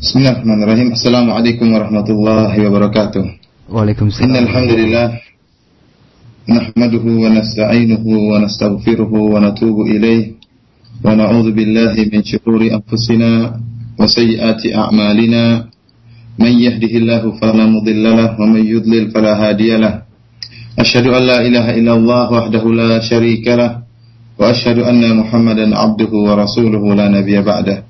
Bismillahirrahmanirrahim. Assalamualaikum warahmatullahi wabarakatuh. Waalaikumsalam. Innal hamdalillah nahmaduhu wa nasta'inuhu wa nastaghfiruhu wa natubu ilayh wa na'udzu billahi min shururi anfusina wa sayyiati a'malina. Man yahdihillahu fala mudilla lahu wa man yudlil fala hadiya lahu. Asyhadu an la ilaha illallah wahdahu la syarika lahu wa asyhadu anna Muhammadan 'abduhu wa rasuluhu la nabiyya ba'dahu.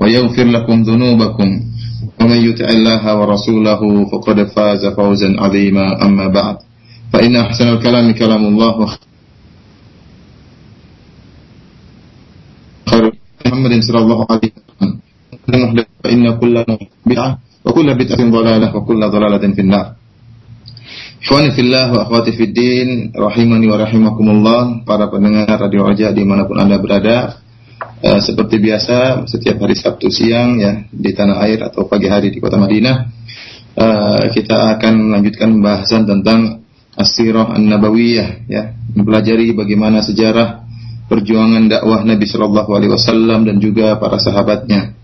ويغفر لكم ذنوبكم. ومن يطع الله ورسوله فقد فاز فوزا عظيما. أما بعد فإن أحسن الكلام كلام الله. خير محمد صلى الله عليه وسلم. فإن كل بدعة وكل بدعة ضلالة وكل ضلالة في النار. Ikhwani fillah wa akhwati fid din rahimani wa rahimakumullah para pendengar radio Raja dimanapun anda berada. Uh, seperti biasa setiap hari Sabtu siang ya di tanah air atau pagi hari di kota Madinah uh, kita akan melanjutkan pembahasan tentang Asirah An-Nabawiyah ya mempelajari bagaimana sejarah perjuangan dakwah Nabi Shallallahu alaihi wasallam dan juga para sahabatnya.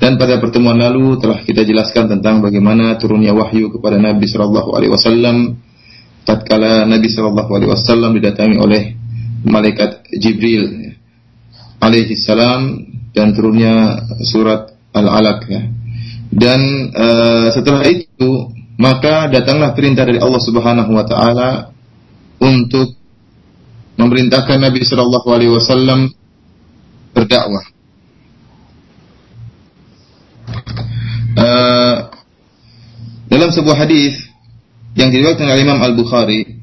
Dan pada pertemuan lalu telah kita jelaskan tentang bagaimana turunnya wahyu kepada Nabi Shallallahu alaihi wasallam tatkala Nabi Shallallahu alaihi wasallam didatangi oleh malaikat Jibril ya alaihi salam dan turunnya surat Al-Alaq ya. Dan uh, setelah itu maka datanglah perintah dari Allah Subhanahu wa taala untuk memerintahkan Nabi sallallahu alaihi wasallam berdakwah. Uh, dalam sebuah hadis yang diriwayatkan oleh Imam Al-Bukhari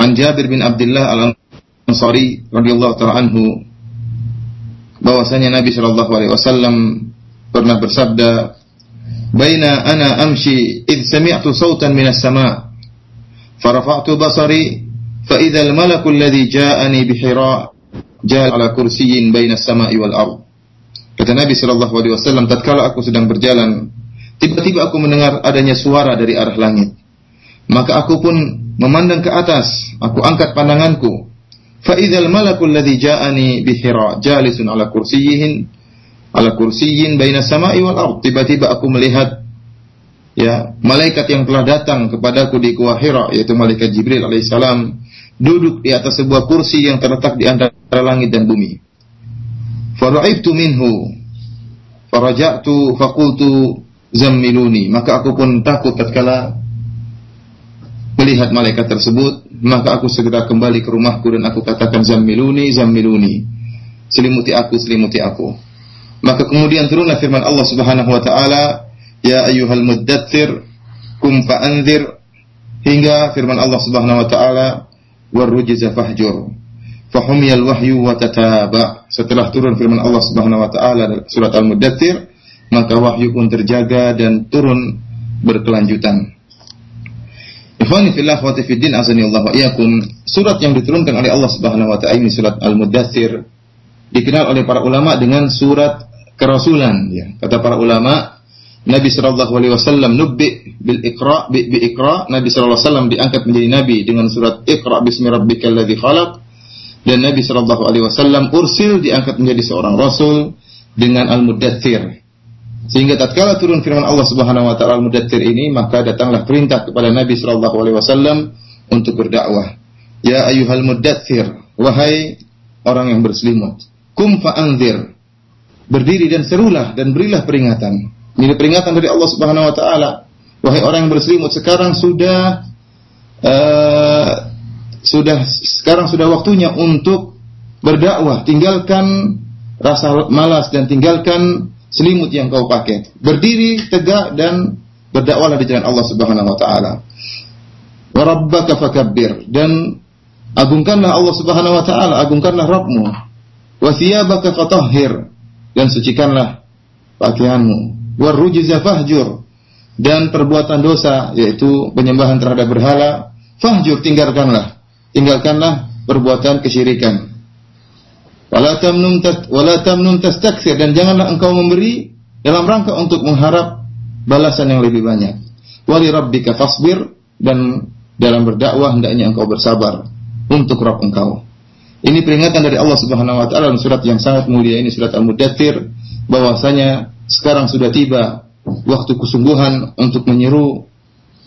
an Jabir bin Abdullah Al-Ansari radhiyallahu taala anhu bahwasanya Nabi Shallallahu Alaihi Wasallam pernah bersabda, "Baina ana amshi id sami'tu sautan minas sama, farafa'tu basari, fa idza al-malaku alladhi ja'ani bi Hira jal ala kursiyyin baina as-sama'i wal ard." Kata Nabi Shallallahu Alaihi Wasallam, tatkala aku sedang berjalan, tiba-tiba aku mendengar adanya suara dari arah langit. Maka aku pun memandang ke atas, aku angkat pandanganku, Fa'idhal malakul ladhi ja'ani bihira jalisun ala kursiyihin ala kursiyin baina sama'i wal ard. Tiba-tiba melihat ya malaikat yang telah datang kepadaku di Gua Hira yaitu malaikat Jibril alaihissalam duduk di atas sebuah kursi yang terletak di antara langit dan bumi. Fara'ibtu minhu faraja'tu faqultu zammiluni maka aku pun takut tatkala melihat malaikat tersebut maka aku segera kembali ke rumahku dan aku katakan zammiluni zammiluni. Selimuti aku selimuti aku. Maka kemudian turunlah firman Allah Subhanahu wa taala ya ayyuhal muddatsir kum fa'anzir hingga firman Allah Subhanahu wa taala warujza fahjur fahumiyal wahyu wa tataba. Setelah turun firman Allah Subhanahu wa taala surat al-muddatsir maka wahyu pun terjaga dan turun berkelanjutan Ikhwani fillah wa fiddin azani Allah wa iyakum. Surat yang diturunkan oleh Allah Subhanahu wa taala ini surat Al-Mudaththir dikenal oleh para ulama dengan surat kerasulan ya. Kata para ulama, Nabi sallallahu alaihi wasallam nubbi bil iqra bi, bi iqra, Nabi sallallahu alaihi wasallam diangkat menjadi nabi dengan surat Iqra bismi rabbikal ladzi khalaq dan Nabi sallallahu alaihi wasallam ursil diangkat menjadi seorang rasul dengan Al-Mudaththir sehingga tatkala turun firman Allah Subhanahu wa taala Al-Mudaththir ini, maka datanglah perintah kepada Nabi sallallahu alaihi wasallam untuk berdakwah. Ya ayyuhal mudaththir, wahai orang yang berselimut, kum fa'anzir. Berdiri dan serulah dan berilah peringatan. Ini peringatan dari Allah Subhanahu wa taala. Wahai orang yang berselimut, sekarang sudah uh, sudah sekarang sudah waktunya untuk berdakwah. Tinggalkan rasa malas dan tinggalkan selimut yang kau pakai. Berdiri tegak dan berdakwahlah di jalan Allah Subhanahu wa taala. Wa rabbaka fakabbir dan agungkanlah Allah Subhanahu wa taala, agungkanlah Rabbmu. Wa fatahhir dan sucikanlah pakaianmu. warujza fahjur dan perbuatan dosa yaitu penyembahan terhadap berhala fahjur tinggalkanlah tinggalkanlah perbuatan kesyirikan wala tamnun wala tamnun dan janganlah engkau memberi dalam rangka untuk mengharap balasan yang lebih banyak. Wali rabbika fasbir. Dan dalam berdakwah hendaknya engkau bersabar untuk Rabb engkau. Ini peringatan dari Allah Subhanahu wa taala dalam surat yang sangat mulia ini surat Al-Mudaththir bahwasanya sekarang sudah tiba waktu kesungguhan untuk menyeru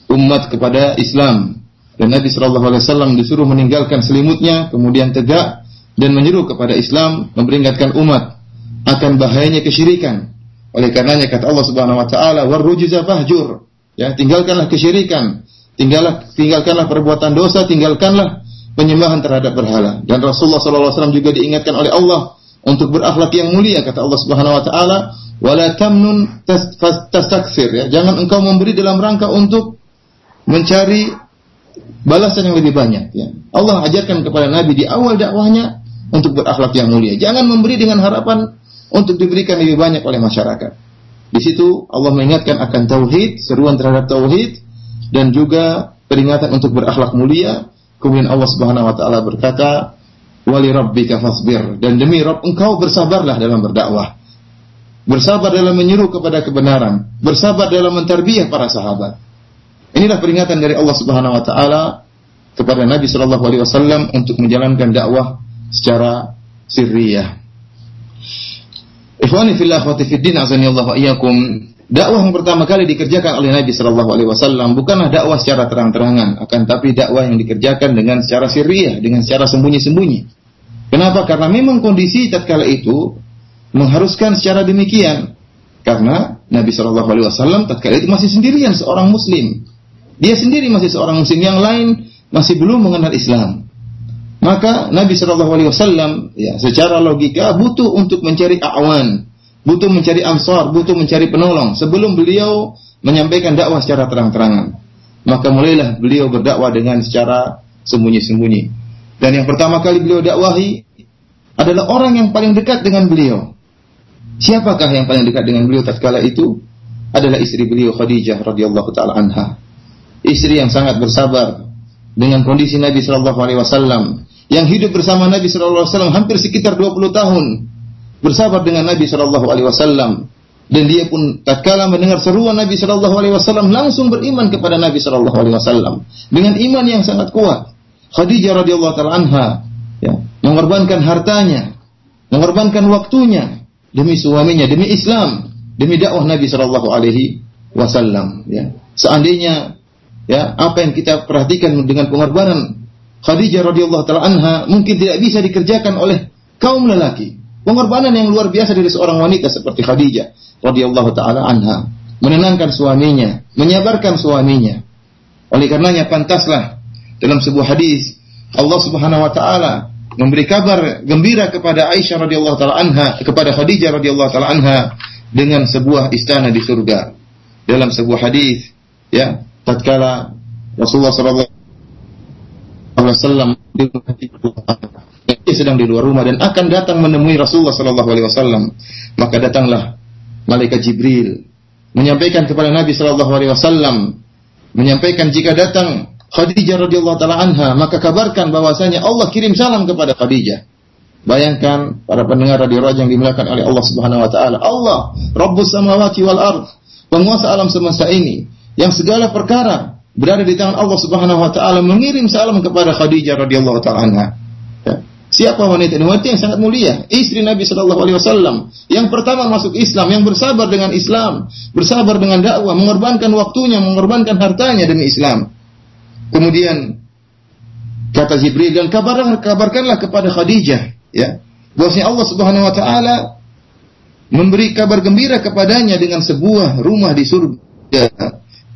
umat kepada Islam. Dan Nabi Shallallahu Alaihi Wasallam disuruh meninggalkan selimutnya kemudian tegak dan menyeru kepada Islam memperingatkan umat akan bahayanya kesyirikan. Oleh karenanya kata Allah Subhanahu Wa Taala warrujiza fahjur. Ya tinggalkanlah kesyirikan tinggallah tinggalkanlah perbuatan dosa tinggalkanlah penyembahan terhadap berhala. Dan Rasulullah Shallallahu Alaihi Wasallam juga diingatkan oleh Allah untuk berakhlak yang mulia kata Allah Subhanahu Wa Taala wala tamnun tastaksir. Ya jangan engkau memberi dalam rangka untuk mencari balasan yang lebih banyak. Ya Allah ajarkan kepada Nabi di awal dakwahnya untuk berakhlak yang mulia. Jangan memberi dengan harapan untuk diberikan lebih banyak oleh masyarakat. Di situ Allah mengingatkan akan tauhid seruan terhadap tauhid dan juga peringatan untuk berakhlak mulia. Kemudian Allah Subhanahu wa taala berkata wali rabbika fasbir. Dan demi Rabb engkau bersabarlah dalam berdakwah. Bersabar dalam menyeru kepada kebenaran, bersabar dalam menterbiah para sahabat. Inilah peringatan dari Allah Subhanahu wa taala kepada Nabi sallallahu alaihi wasallam untuk menjalankan dakwah secara sirriyah. Ikhwani fillah wa fiddin azani Allah wa. Dakwah yang pertama kali dikerjakan oleh Nabi sallallahu alaihi wasallam bukanlah dakwah secara terang-terangan, akan tapi dakwah yang dikerjakan dengan secara sirriyah, dengan secara sembunyi-sembunyi. Kenapa? Karena memang kondisi tatkala itu mengharuskan secara demikian karena Nabi Shallallahu Alaihi Wasallam tatkala itu masih sendirian seorang Muslim. Dia sendiri masih seorang Muslim, yang lain masih belum mengenal Islam. Maka Nabi Shallallahu Alaihi Wasallam ya secara logika butuh untuk mencari awan, butuh mencari ansar, butuh mencari penolong sebelum beliau menyampaikan dakwah secara terang-terangan. Maka mulailah beliau berdakwah dengan secara sembunyi-sembunyi. Dan yang pertama kali beliau dakwahi adalah orang yang paling dekat dengan beliau, Siapakah yang paling dekat dengan beliau tatkala itu? Adalah istri beliau Khadijah radhiyallahu taala anha. Istri yang sangat bersabar dengan kondisi Nabi sallallahu alaihi wasallam yang hidup bersama Nabi sallallahu alaihi wasallam hampir sekitar 20 tahun. Bersabar dengan Nabi sallallahu alaihi wasallam dan dia pun tatkala mendengar seruan Nabi sallallahu alaihi wasallam langsung beriman kepada Nabi sallallahu alaihi wasallam dengan iman yang sangat kuat. Khadijah radhiyallahu taala anha ya, mengorbankan hartanya, mengorbankan waktunya, demi suaminya, demi Islam, demi dakwah Nabi Shallallahu Alaihi Wasallam. Ya. Seandainya ya apa yang kita perhatikan dengan pengorbanan Khadijah radhiyallahu taala anha mungkin tidak bisa dikerjakan oleh kaum lelaki. Pengorbanan yang luar biasa dari seorang wanita seperti Khadijah radhiyallahu taala anha, menenangkan suaminya, menyabarkan suaminya. Oleh karenanya pantaslah dalam sebuah hadis Allah Subhanahu wa taala memberi kabar gembira kepada Aisyah radhiyallahu taala anha kepada Khadijah radhiyallahu taala anha dengan sebuah istana di surga. Dalam sebuah hadis ya, tatkala Rasulullah sallallahu alaihi wasallam sedang di luar rumah dan akan datang menemui Rasulullah sallallahu alaihi wasallam, maka datanglah malaikat Jibril menyampaikan kepada Nabi sallallahu alaihi wasallam menyampaikan jika datang Khadijah radhiyallahu taala anha, maka kabarkan bahwasanya Allah kirim salam kepada Khadijah. Bayangkan para pendengar radio Raja yang dimuliakan oleh Allah Subhanahu wa taala. Allah, Rabbus samawati wal ard, penguasa alam semesta ini, yang segala perkara berada di tangan Allah Subhanahu wa taala mengirim salam kepada Khadijah radhiyallahu taala anha. Ya. Siapa wanita ini? Wanita yang sangat mulia, istri Nabi Shallallahu Alaihi Wasallam, yang pertama masuk Islam, yang bersabar dengan Islam, bersabar dengan dakwah, mengorbankan waktunya, mengorbankan hartanya demi Islam. Kemudian kata Jibril dan kabarkan, kabarkanlah kepada Khadijah ya bahwasanya Allah Subhanahu wa taala memberi kabar gembira kepadanya dengan sebuah rumah di surga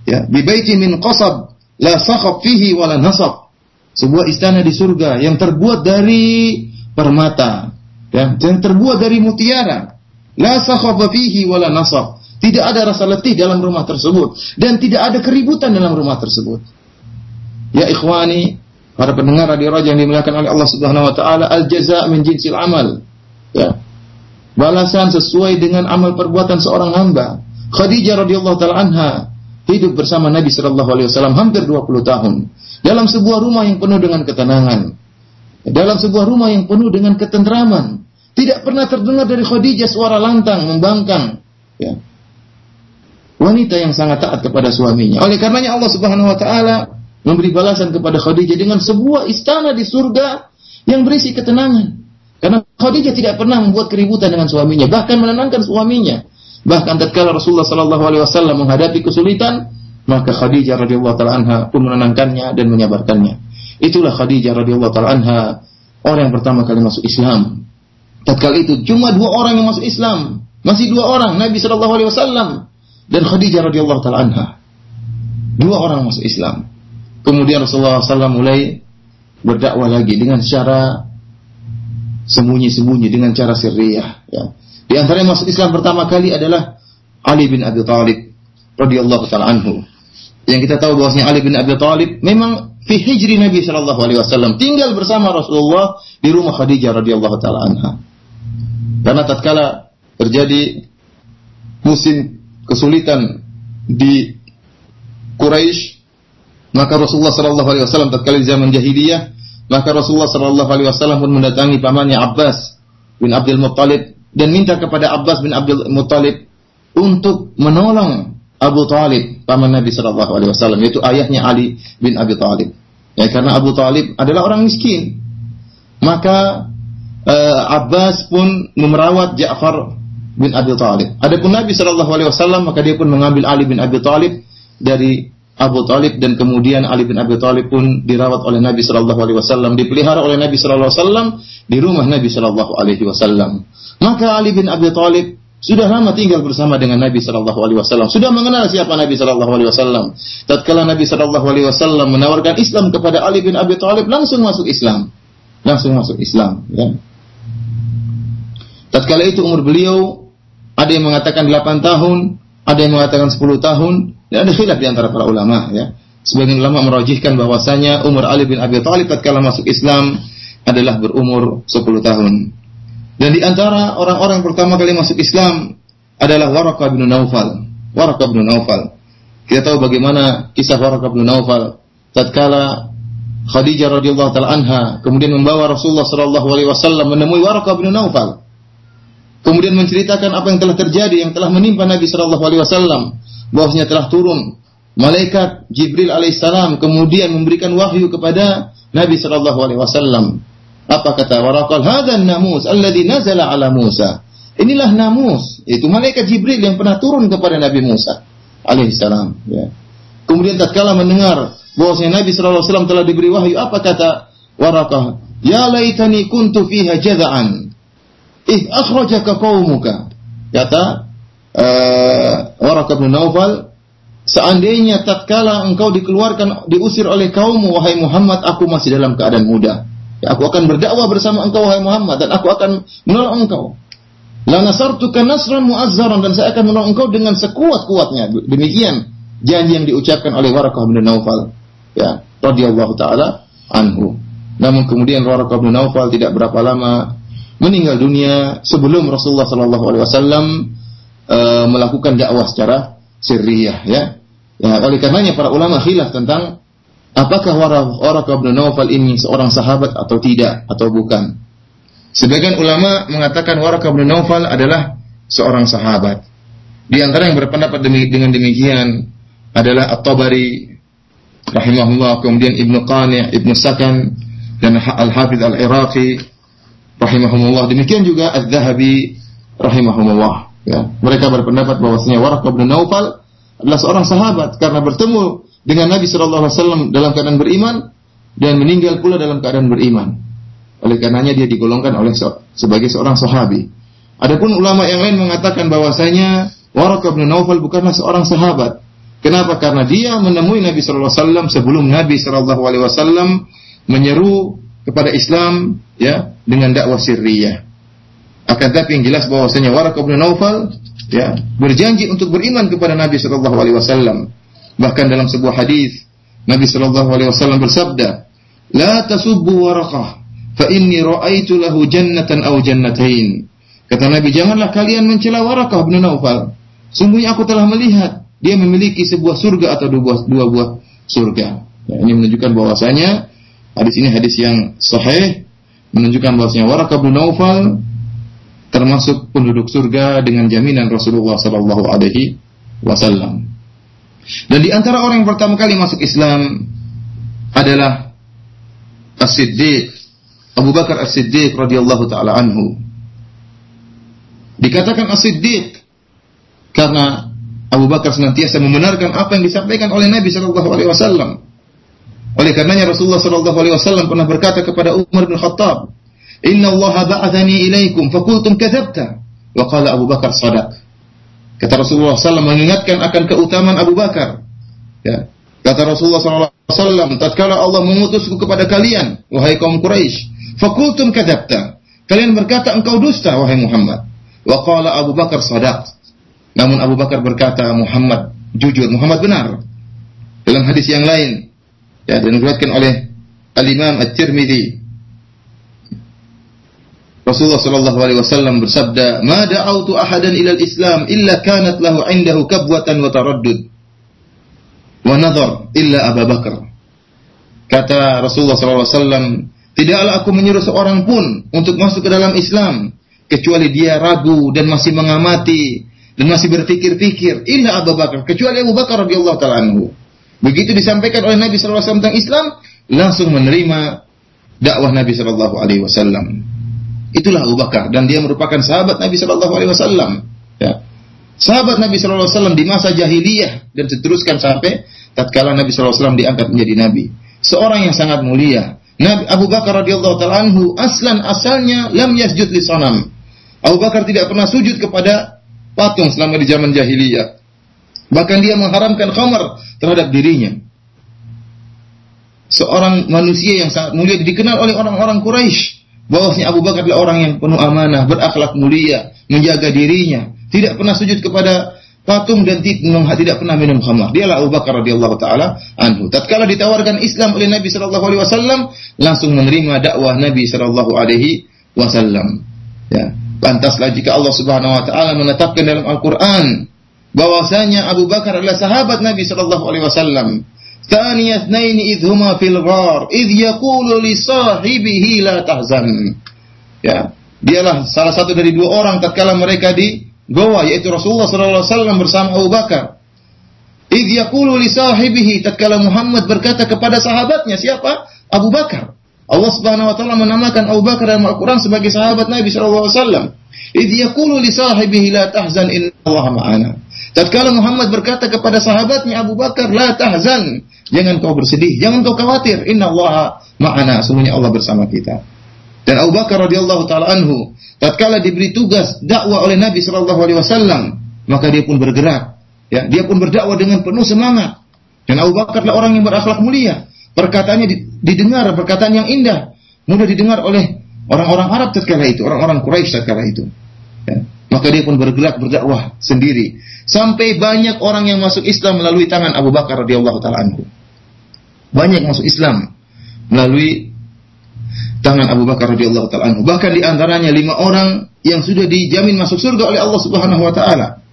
ya bi baiti min qasab la sakhab fihi wala nasab sebuah istana di surga yang terbuat dari permata ya yang terbuat dari mutiara la sakhab fihi wala nasab tidak ada rasa letih dalam rumah tersebut dan tidak ada keributan dalam rumah tersebut Ya ikhwani, para pendengar radio Raja yang dimuliakan oleh Allah Subhanahu wa taala, al jaza min jinsil amal. Ya. Balasan sesuai dengan amal perbuatan seorang hamba. Khadijah radhiyallahu taala anha hidup bersama Nabi sallallahu alaihi wasallam hampir 20 tahun dalam sebuah rumah yang penuh dengan ketenangan. Dalam sebuah rumah yang penuh dengan ketentraman. Tidak pernah terdengar dari Khadijah suara lantang, membangkang. Ya. Wanita yang sangat taat kepada suaminya. Oleh karenanya Allah Subhanahu wa taala memberi balasan kepada Khadijah dengan sebuah istana di surga yang berisi ketenangan. Karena Khadijah tidak pernah membuat keributan dengan suaminya, bahkan menenangkan suaminya. Bahkan tatkala Rasulullah sallallahu alaihi wasallam menghadapi kesulitan, maka Khadijah radhiyallahu taala anha pun menenangkannya dan menyabarkannya. Itulah Khadijah radhiyallahu taala anha, orang yang pertama kali masuk Islam. Tatkala itu cuma dua orang yang masuk Islam, masih dua orang, Nabi sallallahu alaihi wasallam dan Khadijah radhiyallahu taala anha. Dua orang masuk Islam. Kemudian Rasulullah SAW mulai berdakwah lagi dengan cara sembunyi-sembunyi dengan cara sirriyah. Ya. Di antara yang masuk Islam pertama kali adalah Ali bin Abi Thalib radhiyallahu taala anhu. Yang kita tahu bahwasanya Ali bin Abi Thalib memang fi hijri Nabi sallallahu alaihi wasallam tinggal bersama Rasulullah di rumah Khadijah radhiyallahu taala anha. Karena tatkala terjadi musim kesulitan di Quraisy maka Rasulullah Shallallahu Alaihi Wasallam tatkala zaman jahiliyah, maka Rasulullah Shallallahu Alaihi Wasallam pun mendatangi pamannya Abbas bin Abdul Muttalib dan minta kepada Abbas bin Abdul Muttalib untuk menolong Abu Talib paman Nabi Shallallahu Alaihi Wasallam yaitu ayahnya Ali bin Abi Talib. Ya karena Abu Talib adalah orang miskin, maka uh, Abbas pun memerawat Ja'far bin Abi Talib. Adapun Nabi Shallallahu Alaihi Wasallam maka dia pun mengambil Ali bin Abi Talib dari Abu Talib dan kemudian Ali bin Abi Talib pun dirawat oleh Nabi Shallallahu Alaihi Wasallam, dipelihara oleh Nabi Shallallahu Alaihi Wasallam di rumah Nabi Shallallahu Alaihi Wasallam. Maka Ali bin Abi Talib sudah lama tinggal bersama dengan Nabi Shallallahu Alaihi Wasallam, sudah mengenal siapa Nabi Shallallahu Alaihi Wasallam. Tatkala Nabi Shallallahu Alaihi Wasallam menawarkan Islam kepada Ali bin Abi Talib, langsung masuk Islam, langsung masuk Islam. Ya. Tatkala itu umur beliau ada yang mengatakan 8 tahun, ada yang mengatakan 10 tahun, dan ada khilaf di antara para ulama ya. Sebagian ulama merajihkan bahwasanya umur Ali bin Abi Thalib tatkala masuk Islam adalah berumur 10 tahun. Dan di antara orang-orang pertama kali masuk Islam adalah Waraqah bin Naufal. Waraqah bin Naufal. Kita tahu bagaimana kisah Waraqah bin Naufal tatkala Khadijah radhiyallahu taala anha kemudian membawa Rasulullah sallallahu alaihi wasallam menemui Waraqah bin Naufal. Kemudian menceritakan apa yang telah terjadi yang telah menimpa Nabi sallallahu alaihi wasallam bahwasanya telah turun malaikat Jibril alaihissalam kemudian memberikan wahyu kepada Nabi sallallahu alaihi wasallam. Apa kata Waraqal? Hadzal namus alladhi nazala ala Musa. Inilah namus, itu malaikat Jibril yang pernah turun kepada Nabi Musa alaihissalam. Ya. Kemudian tatkala mendengar bahwasanya Nabi sallallahu alaihi wasallam telah diberi wahyu, apa kata Waraqah? Ya laitani kuntu fiha jaza'an. Ih akhrajaka qaumuka. Kata uh, Waraqah bin Naufal, seandainya tatkala engkau dikeluarkan, diusir oleh kaummu, wahai Muhammad, aku masih dalam keadaan muda. Ya, aku akan berdakwah bersama engkau, wahai Muhammad, dan aku akan menolong engkau. La nasartuka nasran mu'azzaran dan saya akan menolong engkau dengan sekuat-kuatnya. Demikian janji yang diucapkan oleh Waraqah bin Naufal. Ya, radhiyallahu taala anhu. Namun kemudian Waraqah bin Naufal tidak berapa lama meninggal dunia sebelum Rasulullah sallallahu alaihi wasallam e, melakukan dakwah secara sirriyah ya. Ya, oleh karenanya para ulama khilaf tentang apakah Waraqah bin Nawfal ini seorang sahabat atau tidak atau bukan. Sebagian ulama mengatakan Waraqah bin Nawfal adalah seorang sahabat. Di antara yang berpendapat dengan demikian adalah At-Tabari rahimahullah, kemudian Ibnu Qani', Ibnu Sakan dan Al-Hafidz Al-Iraqi rahimahumullah. Demikian juga Az-Zahabi rahimahumullah. Ya, mereka berpendapat bahwasanya Waraqah bin Naufal adalah seorang sahabat karena bertemu dengan Nabi Shallallahu Alaihi Wasallam dalam keadaan beriman dan meninggal pula dalam keadaan beriman. Oleh karenanya dia digolongkan oleh sebagai seorang sahabi. Adapun ulama yang lain mengatakan bahwasanya Waraqah bin Naufal bukanlah seorang sahabat. Kenapa? Karena dia menemui Nabi Shallallahu Alaihi Wasallam sebelum Nabi Shallallahu Alaihi Wasallam menyeru kepada Islam ya dengan dakwah sirriyah. Akan tapi yang jelas bahwasanya Waraqah bin Naufal ya berjanji untuk beriman kepada Nabi sallallahu alaihi wasallam. Bahkan dalam sebuah hadis Nabi sallallahu alaihi wasallam bersabda, "La tasubbu Waraqah, fa inni ra'aitu lahu jannatan aw jannatain." Kata Nabi, janganlah kalian mencela Waraqah bin Naufal. Sungguhnya aku telah melihat dia memiliki sebuah surga atau dua buah, dua buah surga. Ya, ini menunjukkan bahwasanya hadis ini hadis yang sahih menunjukkan bahwasanya Waraka bin Naufal termasuk penduduk surga dengan jaminan Rasulullah sallallahu alaihi wasallam. Dan di antara orang yang pertama kali masuk Islam adalah As-Siddiq Abu Bakar As-Siddiq radhiyallahu taala anhu. Dikatakan As-Siddiq karena Abu Bakar senantiasa membenarkan apa yang disampaikan oleh Nabi sallallahu alaihi wasallam. Oleh karenanya Rasulullah sallallahu alaihi wasallam pernah berkata kepada Umar bin Khattab, "Inna Allah ba'athani ilaikum fakultum kadzabta." Wa qala Abu Bakar sadaq. Kata Rasulullah SAW mengingatkan akan keutamaan Abu Bakar. Ya. Kata Rasulullah SAW, tatkala Allah mengutusku kepada kalian, wahai kaum Quraisy, fakultum kadzabta. Kalian berkata engkau dusta wahai Muhammad. Wa qala Abu Bakar sadaq. Namun Abu Bakar berkata Muhammad jujur, Muhammad benar. Dalam hadis yang lain ya dan diriwayatkan oleh Al-Imam At-Tirmidzi Rasulullah sallallahu alaihi wasallam bersabda, "Ma da'autu ahadan ila al-Islam illa kanat lahu 'indahu kabwatan wa taraddud wa nadhar illa Abu Bakar." Kata Rasulullah sallallahu alaihi wasallam, "Tidaklah aku menyuruh seorang pun untuk masuk ke dalam Islam kecuali dia ragu dan masih mengamati dan masih berpikir-pikir illa Abu Bakar kecuali Abu Bakar radhiyallahu taala anhu. Begitu disampaikan oleh Nabi wasallam tentang Islam, langsung menerima dakwah Nabi sallallahu alaihi wasallam. Itulah Abu Bakar dan dia merupakan sahabat Nabi sallallahu alaihi wasallam. Ya. Sahabat Nabi sallallahu alaihi wasallam di masa jahiliyah dan seteruskan sampai tatkala Nabi sallallahu alaihi wasallam diangkat menjadi nabi. Seorang yang sangat mulia. Nabi Abu Bakar radhiyallahu taala anhu aslan asalnya lam yasjud li sanam. Abu Bakar tidak pernah sujud kepada patung selama di zaman jahiliyah. Bahkan dia mengharamkan khamar terhadap dirinya. Seorang manusia yang sangat mulia dikenal oleh orang-orang Quraisy bahwasanya Abu Bakar adalah orang yang penuh amanah, berakhlak mulia, menjaga dirinya, tidak pernah sujud kepada patung dan tidak pernah minum khamar. Dialah Abu Bakar radhiyallahu taala anhu. Tatkala ditawarkan Islam oleh Nabi sallallahu alaihi wasallam, langsung menerima dakwah Nabi sallallahu alaihi wasallam. Ya. Pantaslah jika Allah Subhanahu wa taala menetapkan dalam Al-Qur'an bahwasanya Abu Bakar adalah sahabat Nabi sallallahu alaihi wasallam. Tsani idhuma fil ghar idh yaqulu li sahibihi la tahzan. Ya, dialah salah satu dari dua orang tatkala mereka di goa yaitu Rasulullah sallallahu alaihi wasallam bersama Abu Bakar. Idh yaqulu li sahibihi tatkala Muhammad berkata kepada sahabatnya siapa? Abu Bakar. Allah Subhanahu wa taala menamakan Abu Bakar dalam Al-Qur'an sebagai sahabat Nabi sallallahu alaihi wasallam. Idh yaqulu li sahibihi la tahzan inna Allah ma'ana. Tatkala Muhammad berkata kepada sahabatnya Abu Bakar, "La tahzan." Jangan kau bersedih, jangan kau khawatir. Inna Allah ma'ana. Sungguhnya Allah bersama kita. Dan Abu Bakar radhiyallahu taala anhu, tatkala diberi tugas dakwah oleh Nabi sallallahu alaihi wasallam, maka dia pun bergerak. Ya, dia pun berdakwah dengan penuh semangat. Dan Abu Bakar adalah orang yang berakhlak mulia. Perkataannya didengar, perkataan yang indah, mudah didengar oleh orang-orang Arab tatkala itu, orang-orang Quraisy tatkala itu. Ya. Maka dia pun bergerak berdakwah sendiri sampai banyak orang yang masuk Islam melalui tangan Abu Bakar radhiyallahu taala anhu. Banyak masuk Islam melalui tangan Abu Bakar radhiyallahu taala anhu. Bahkan di antaranya lima orang yang sudah dijamin masuk surga oleh Allah Subhanahu wa taala.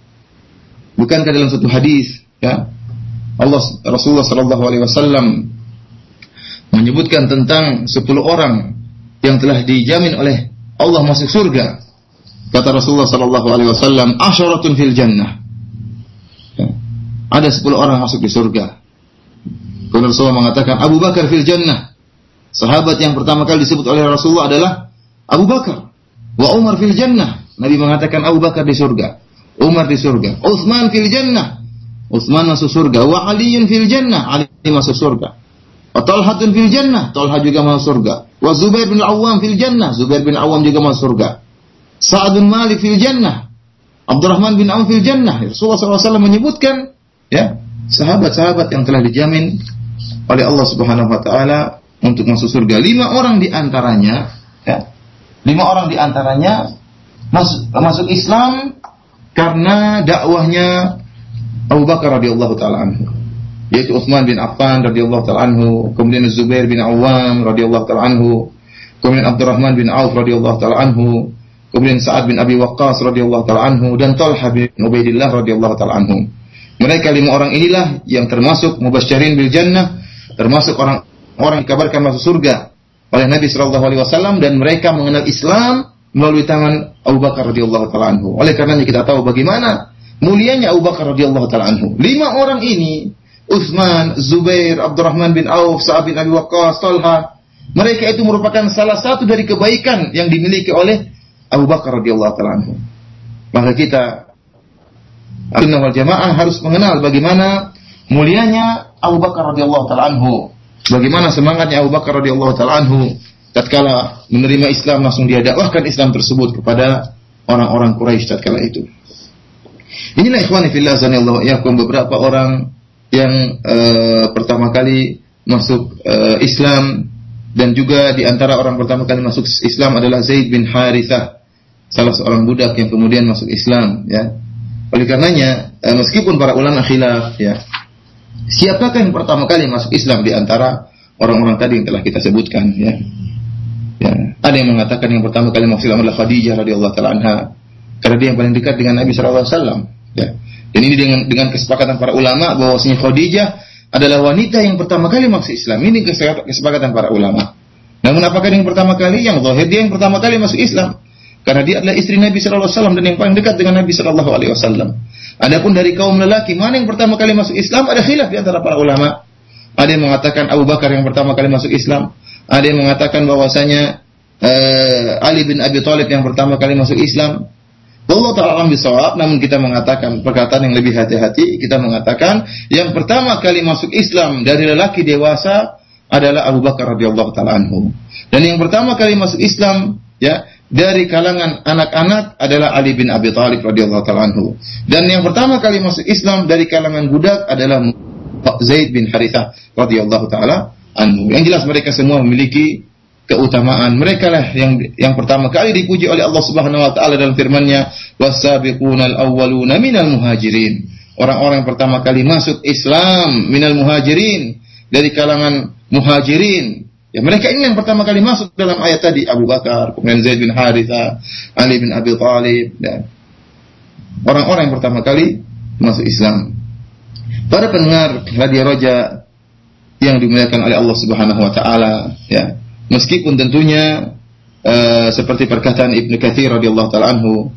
Bukankah dalam satu hadis ya Allah Rasulullah sallallahu alaihi wasallam menyebutkan tentang 10 orang yang telah dijamin oleh Allah masuk surga. Kata Rasulullah sallallahu alaihi wasallam, "Asyaratun fil jannah." Ya. Ada 10 orang masuk di surga. Kemudian Rasulullah mengatakan Abu Bakar fil jannah. Sahabat yang pertama kali disebut oleh Rasulullah adalah Abu Bakar. Wa Umar fil jannah. Nabi mengatakan Abu Bakar di surga. Umar di surga. Utsman fil jannah. Utsman masuk surga. Wa Aliun fil jannah. Ali masuk surga. Wa Talhatun fil jannah, Talha juga masuk surga. Wa Zubair bin Awam fil jannah, Zubair bin Awam juga masuk surga. Sa'ad bin Malik fil jannah, Abdurrahman bin Auf fil jannah. Rasulullah SAW menyebutkan ya sahabat-sahabat yang telah dijamin oleh Allah Subhanahu wa taala untuk masuk surga. Lima orang di antaranya ya, lima orang di antaranya masuk, masuk Islam karena dakwahnya Abu Bakar radhiyallahu taala anhu yaitu Utsman bin Affan radhiyallahu taala anhu, kemudian Zubair bin Awam radhiyallahu taala anhu, kemudian Abdurrahman bin Auf radhiyallahu taala anhu, kemudian Sa'ad bin Abi Waqqas radhiyallahu taala anhu dan Talha bin Ubaidillah radhiyallahu taala anhu. Mereka lima orang inilah yang termasuk mubasysyirin bil jannah, termasuk orang-orang dikabarkan masuk surga oleh Nabi sallallahu alaihi wasallam dan mereka mengenal Islam melalui tangan Abu Bakar radhiyallahu taala anhu. Oleh karenanya kita tahu bagaimana mulianya Abu Bakar radhiyallahu taala anhu. Lima orang ini Utsman, Zubair, Abdurrahman bin Auf, Sa'ad bin Abi Waqqas, Talha, mereka itu merupakan salah satu dari kebaikan yang dimiliki oleh Abu Bakar radhiyallahu taala anhu. Maka kita Sunnah wal Jamaah harus mengenal bagaimana mulianya Abu Bakar radhiyallahu taala anhu. Bagaimana semangatnya Abu Bakar radhiyallahu taala anhu tatkala menerima Islam langsung dia dakwahkan Islam tersebut kepada orang-orang Quraisy tatkala itu. Inilah ikhwani fillah zanallahu yakum beberapa orang yang uh, pertama kali masuk uh, Islam dan juga di antara orang pertama kali masuk Islam adalah Zaid bin Harithah, salah seorang budak yang kemudian masuk Islam, ya. Oleh karenanya, eh, meskipun para ulama khilaf, ya, siapakah yang pertama kali masuk Islam di antara orang-orang tadi yang telah kita sebutkan, ya. Ya, ada yang mengatakan yang pertama kali masuk Islam adalah Khadijah radhiyallahu taala anha, karena dia yang paling dekat dengan Nabi sallallahu alaihi wasallam, ya. Dan ini dengan dengan kesepakatan para ulama bahwasanya Khadijah adalah wanita yang pertama kali masuk Islam. Ini kesepakatan para ulama. Namun apakah yang pertama kali? Yang zahir dia yang pertama kali masuk Islam. Karena dia adalah istri Nabi Shallallahu Alaihi Wasallam dan yang paling dekat dengan Nabi Shallallahu Alaihi Wasallam. Adapun dari kaum lelaki, mana yang pertama kali masuk Islam? Ada khilaf di antara para ulama. Ada yang mengatakan Abu Bakar yang pertama kali masuk Islam. Ada yang mengatakan bahwasanya uh, Ali bin Abi Thalib yang pertama kali masuk Islam. Allah Ta'ala bisawab, namun kita mengatakan perkataan yang lebih hati-hati, kita mengatakan yang pertama kali masuk Islam dari lelaki dewasa adalah Abu Bakar radhiyallahu taala anhu. Dan yang pertama kali masuk Islam ya dari kalangan anak-anak adalah Ali bin Abi Thalib radhiyallahu taala anhu. Dan yang pertama kali masuk Islam dari kalangan budak adalah Zaid bin Harithah radhiyallahu taala anhu. Yang jelas mereka semua memiliki keutamaan. Mereka lah yang yang pertama kali dipuji oleh Allah Subhanahu wa taala dalam firman-Nya, "Was-sabiqunal awwaluna minal muhajirin." Orang-orang pertama kali masuk Islam minal muhajirin dari kalangan muhajirin. Ya, mereka ini yang pertama kali masuk dalam ayat tadi Abu Bakar, kemudian Zaid bin Haritha, Ali bin Abi Thalib dan orang-orang yang pertama kali masuk Islam. Para pendengar Radio Roja yang dimuliakan oleh Allah Subhanahu wa taala, ya. Meskipun tentunya uh, seperti perkataan Ibnu Katsir radhiyallahu taala anhu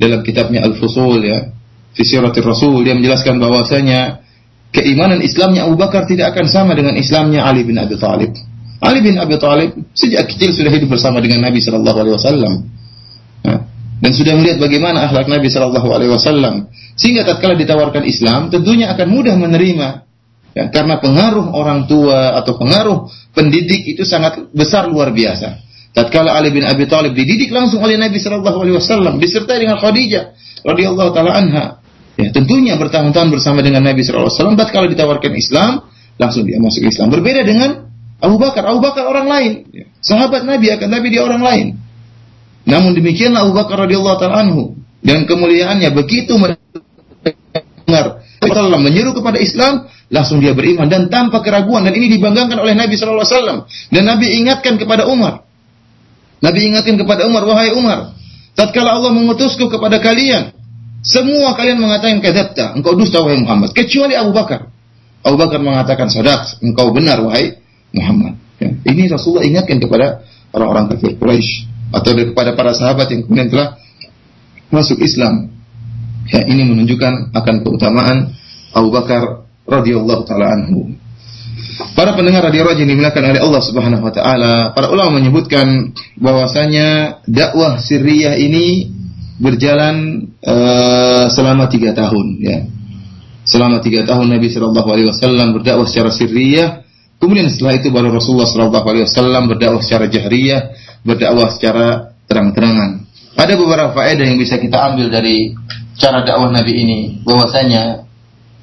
dalam kitabnya Al-Fusul ya, fi Rasul dia menjelaskan bahwasanya keimanan Islamnya Abu Bakar tidak akan sama dengan Islamnya Ali bin Abi Thalib. Ali bin Abi Thalib sejak kecil sudah hidup bersama dengan Nabi Shallallahu Alaihi Wasallam dan sudah melihat bagaimana akhlak Nabi Shallallahu Alaihi Wasallam sehingga tatkala ditawarkan Islam tentunya akan mudah menerima Ya, karena pengaruh orang tua atau pengaruh pendidik itu sangat besar luar biasa. Tatkala Ali bin Abi Thalib dididik langsung oleh Nabi Shallallahu Alaihi Wasallam disertai dengan Khadijah radhiyallahu taala anha. Ya, tentunya bertahun-tahun bersama dengan Nabi Shallallahu Alaihi Wasallam. Tatkala ditawarkan Islam, langsung dia masuk Islam. Berbeda dengan Abu Bakar. Abu Bakar orang lain. Ya, sahabat Nabi akan Nabi dia orang lain. Namun demikianlah Abu Bakar radhiyallahu taala anhu dan kemuliaannya begitu mendengar Allah menyeru kepada Islam, langsung dia beriman dan tanpa keraguan dan ini dibanggakan oleh Nabi sallallahu alaihi wasallam dan Nabi ingatkan kepada Umar. Nabi ingatkan kepada Umar, wahai Umar, tatkala Allah mengutusku kepada kalian, semua kalian mengatakan kadzabta, engkau dusta wahai Muhammad, kecuali Abu Bakar. Abu Bakar mengatakan sadaq, engkau benar wahai Muhammad. Ya. Ini Rasulullah ingatkan kepada orang-orang kafir Quraisy atau kepada para sahabat yang kemudian telah masuk Islam. Ya, ini menunjukkan akan keutamaan Abu Bakar radhiyallahu taala anhu. Para pendengar radio Raja dimuliakan oleh Allah Subhanahu wa taala, para ulama menyebutkan bahwasanya dakwah sirriyah ini berjalan uh, selama tiga tahun ya. Selama tiga tahun Nabi Shallallahu Alaihi Wasallam berdakwah secara sirriyah. Kemudian setelah itu baru Rasulullah Shallallahu Alaihi Wasallam berdakwah secara jahriyah, berdakwah secara terang-terangan. Ada beberapa faedah yang bisa kita ambil dari cara dakwah Nabi ini bahwasanya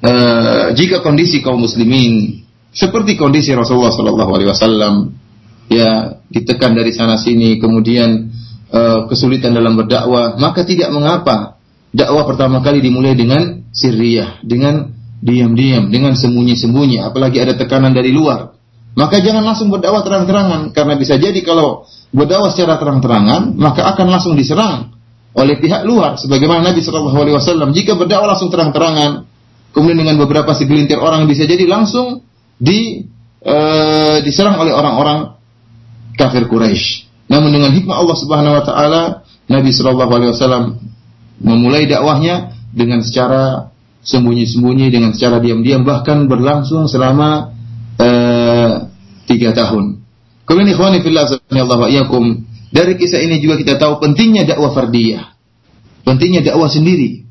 uh, jika kondisi kaum muslimin seperti kondisi Rasulullah Shallallahu Alaihi Wasallam ya ditekan dari sana sini kemudian uh, kesulitan dalam berdakwah maka tidak mengapa dakwah pertama kali dimulai dengan sirriyah dengan diam-diam dengan sembunyi-sembunyi apalagi ada tekanan dari luar. Maka jangan langsung berdakwah terang-terangan karena bisa jadi kalau berdakwah secara terang-terangan maka akan langsung diserang oleh pihak luar sebagaimana Nabi Shallallahu alaihi wasallam. Jika berdakwah langsung terang-terangan kemudian dengan beberapa segelintir orang bisa jadi langsung di e, diserang oleh orang-orang kafir Quraisy. Namun dengan hikmah Allah Subhanahu wa taala Nabi Shallallahu alaihi wasallam memulai dakwahnya dengan secara sembunyi-sembunyi dengan secara diam-diam bahkan berlangsung selama e, tiga tahun. Kemudian ikhwani fillah Allah dari kisah ini juga kita tahu pentingnya dakwah fardiyah. Pentingnya dakwah sendiri.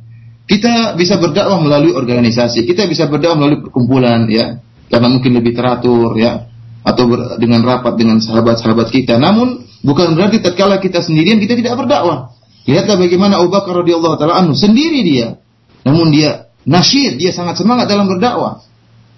Kita bisa berdakwah melalui organisasi, kita bisa berdakwah melalui perkumpulan ya, karena mungkin lebih teratur ya, atau ber, dengan rapat dengan sahabat-sahabat kita. Namun bukan berarti tatkala kita sendirian kita tidak berdakwah. Lihatlah bagaimana Abu Bakar radhiyallahu taala anhu sendiri dia, namun dia nasyid, dia sangat semangat dalam berdakwah.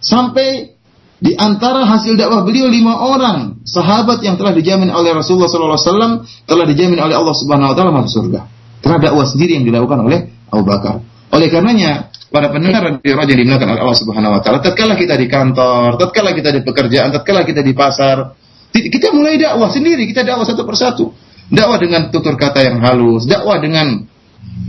Sampai di antara hasil dakwah beliau lima orang sahabat yang telah dijamin oleh Rasulullah SAW telah dijamin oleh Allah Subhanahu Wa Taala masuk surga. Karena dakwah sendiri yang dilakukan oleh Abu Bakar. Oleh karenanya para pendengar di yang dimuliakan oleh Allah Subhanahu Wa Taala, tatkala kita di kantor, tatkala kita di pekerjaan, tatkala kita di pasar, kita mulai dakwah sendiri, kita dakwah satu persatu. Dakwah dengan tutur kata yang halus, dakwah dengan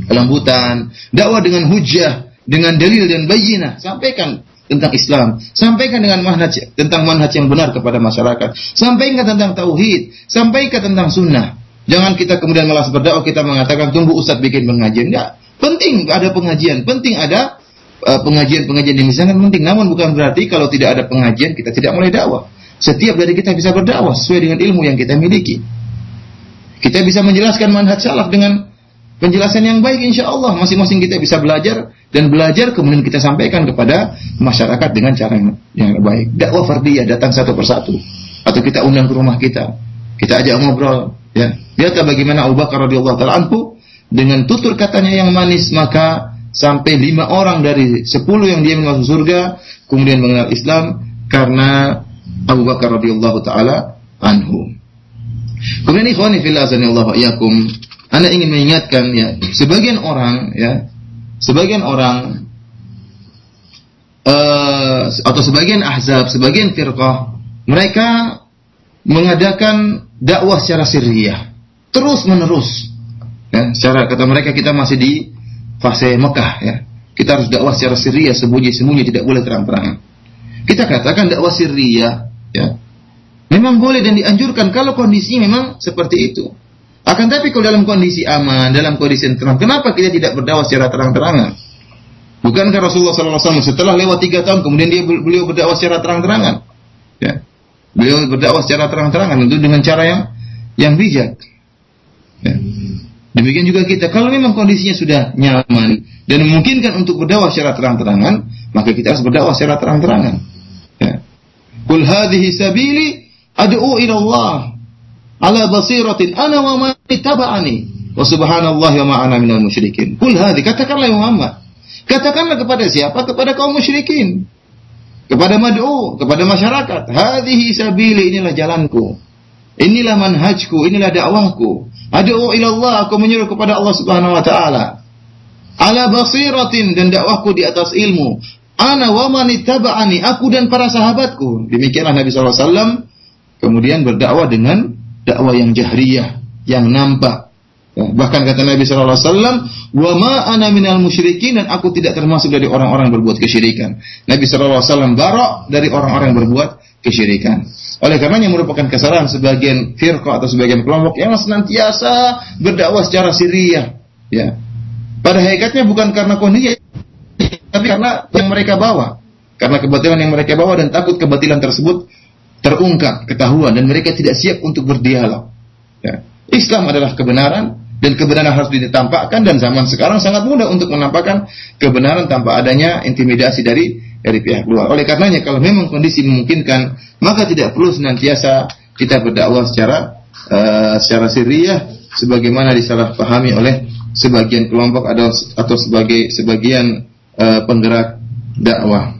kelembutan, dakwah dengan hujah, dengan dalil dan bayinah. Sampaikan tentang Islam, sampaikan dengan manhaj tentang manhaj yang benar kepada masyarakat, sampaikan tentang tauhid, sampaikan tentang sunnah. Jangan kita kemudian malas berdakwah kita mengatakan tunggu ustaz bikin pengajian. Enggak. Penting ada pengajian, penting ada uh, pengajian-pengajian yang sangat penting. Namun bukan berarti kalau tidak ada pengajian kita tidak mulai dakwah. Setiap dari kita bisa berdakwah sesuai dengan ilmu yang kita miliki. Kita bisa menjelaskan manhaj salaf dengan penjelasan yang baik insya Allah masing-masing kita bisa belajar dan belajar kemudian kita sampaikan kepada masyarakat dengan cara yang, yang baik dakwah fardiyah datang satu persatu atau kita undang ke rumah kita kita ajak ngobrol ya lihatlah bagaimana Abu Bakar radhiyallahu taala anhu dengan tutur katanya yang manis maka sampai lima orang dari sepuluh yang dia masuk surga kemudian mengenal Islam karena Abu Bakar radhiyallahu taala anhu kemudian ikhwani fillah azanillahu iyyakum anda ingin mengingatkan ya, sebagian orang ya, sebagian orang uh, atau sebagian ahzab, sebagian firqah, mereka mengadakan dakwah secara sirriyah, terus menerus. Ya, secara kata mereka kita masih di fase Mekah ya. Kita harus dakwah secara sirriyah, sembunyi-sembunyi, tidak boleh terang-terangan. Kita katakan dakwah sirriyah ya. Memang boleh dan dianjurkan kalau kondisi memang seperti itu. Akan tapi kalau dalam kondisi aman, dalam kondisi tenang, kenapa kita tidak berdakwah secara terang-terangan? Bukankah Rasulullah SAW setelah lewat tiga tahun kemudian dia beliau berdakwah secara terang-terangan? Ya. Beliau berdakwah secara terang-terangan itu dengan cara yang yang bijak. Ya. Demikian juga kita, kalau memang kondisinya sudah nyaman dan memungkinkan untuk berdakwah secara terang-terangan, maka kita harus berdakwah secara terang-terangan. Ya. Kul hadhihi sabili ad'u ila Allah ala basiratin ana wa man ittaba'ani wa subhanallahi wa ma ana minal musyrikin. Kul hadhi katakanlah ya Muhammad. Katakanlah kepada siapa? Kepada kaum musyrikin. Kepada mad'u, kepada masyarakat. Hadhihi sabili inilah jalanku. Inilah manhajku, inilah dakwahku. Ad'u ila Allah, aku menyuruh kepada Allah Subhanahu wa taala. Ala basiratin dan dakwahku di atas ilmu. Ana wa man ittaba'ani, aku dan para sahabatku. Demikianlah Nabi SAW kemudian berdakwah dengan dakwah yang jahriyah, yang nampak. Ya, bahkan kata Nabi Wasallam, wa ma ana minal musyrikin dan aku tidak termasuk dari orang-orang berbuat kesyirikan. Nabi Wasallam barok dari orang-orang berbuat kesyirikan. Oleh karenanya merupakan kesalahan sebagian firqah atau sebagian kelompok yang senantiasa berdakwah secara siriyah. Ya. Pada hakikatnya bukan karena kondisi, tapi karena yang mereka bawa. Karena kebatilan yang mereka bawa dan takut kebatilan tersebut terungkap, ketahuan dan mereka tidak siap untuk berdialog. Ya. Islam adalah kebenaran dan kebenaran harus ditampakkan dan zaman sekarang sangat mudah untuk menampakkan kebenaran tanpa adanya intimidasi dari dari pihak luar. Oleh karenanya kalau memang kondisi memungkinkan maka tidak perlu senantiasa kita berdakwah secara uh, secara sirriyah sebagaimana disalahpahami oleh sebagian kelompok atau atau sebagai sebagian uh, penggerak dakwah.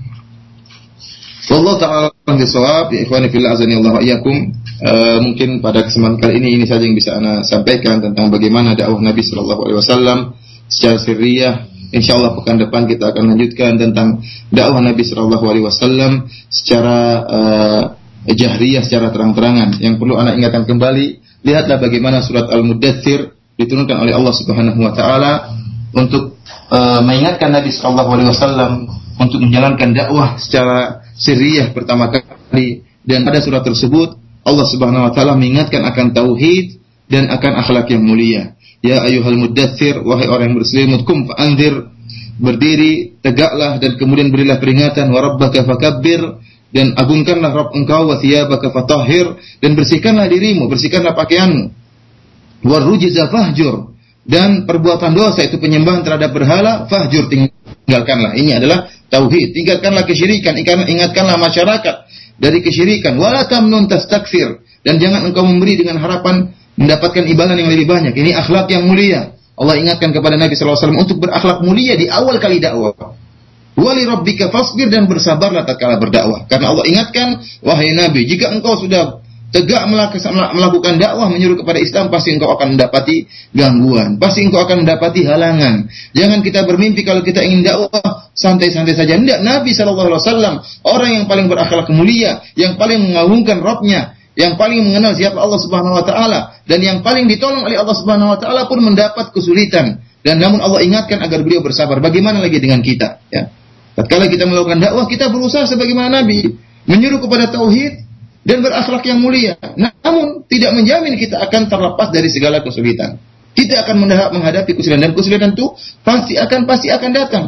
Wallahu taala bisawab ya ikhwani fillah azani Allah iyyakum. Uh, mungkin pada kesempatan kali ini ini saja yang bisa ana sampaikan tentang bagaimana dakwah Nabi sallallahu alaihi wasallam secara sirriyah. Insyaallah pekan depan kita akan lanjutkan tentang dakwah Nabi sallallahu alaihi wasallam secara uh, jahriyah secara terang-terangan. Yang perlu anak ingatkan kembali, lihatlah bagaimana surat Al-Mudaththir diturunkan oleh Allah Subhanahu wa taala untuk uh, mengingatkan Nabi sallallahu alaihi wasallam untuk menjalankan dakwah secara sirriyah pertama kali dan pada surat tersebut Allah Subhanahu wa taala mengingatkan akan tauhid dan akan akhlak yang mulia. Ya ayyuhal muddatsir wahai orang yang berselimut kum fa'anzir berdiri tegaklah dan kemudian berilah peringatan wa rabbaka fakabbir dan agungkanlah Rabb engkau wa thiyabaka fatahhir dan bersihkanlah dirimu bersihkanlah pakaianmu. Warujza fahjur dan perbuatan dosa itu penyembahan terhadap berhala fahjur tinggalkanlah. Ini adalah tauhid. Tinggalkanlah kesyirikan ingatkanlah masyarakat dari kesyirikan. Wala tamnun tastakfir dan jangan engkau memberi dengan harapan mendapatkan imbalan yang lebih banyak ini akhlak yang mulia Allah ingatkan kepada Nabi SAW untuk berakhlak mulia di awal kali dakwah. Wali rabbika fasbir dan bersabarlah tatkala berdakwah. Karena Allah ingatkan, wahai Nabi, jika engkau sudah tegak melakukan dakwah menyuruh kepada Islam, pasti engkau akan mendapati gangguan. Pasti engkau akan mendapati halangan. Jangan kita bermimpi kalau kita ingin dakwah santai-santai saja. Tidak, Nabi SAW, orang yang paling berakhlak mulia, yang paling mengagungkan Rabbnya, yang paling mengenal siapa Allah Subhanahu wa taala dan yang paling ditolong oleh Allah Subhanahu wa taala pun mendapat kesulitan dan namun Allah ingatkan agar beliau bersabar. Bagaimana lagi dengan kita, ya? Tatkala kita melakukan dakwah, kita berusaha sebagaimana Nabi menyuruh kepada tauhid dan berakhlak yang mulia. Namun tidak menjamin kita akan terlepas dari segala kesulitan. Kita akan menghadapi kesulitan dan kesulitan itu pasti akan pasti akan datang.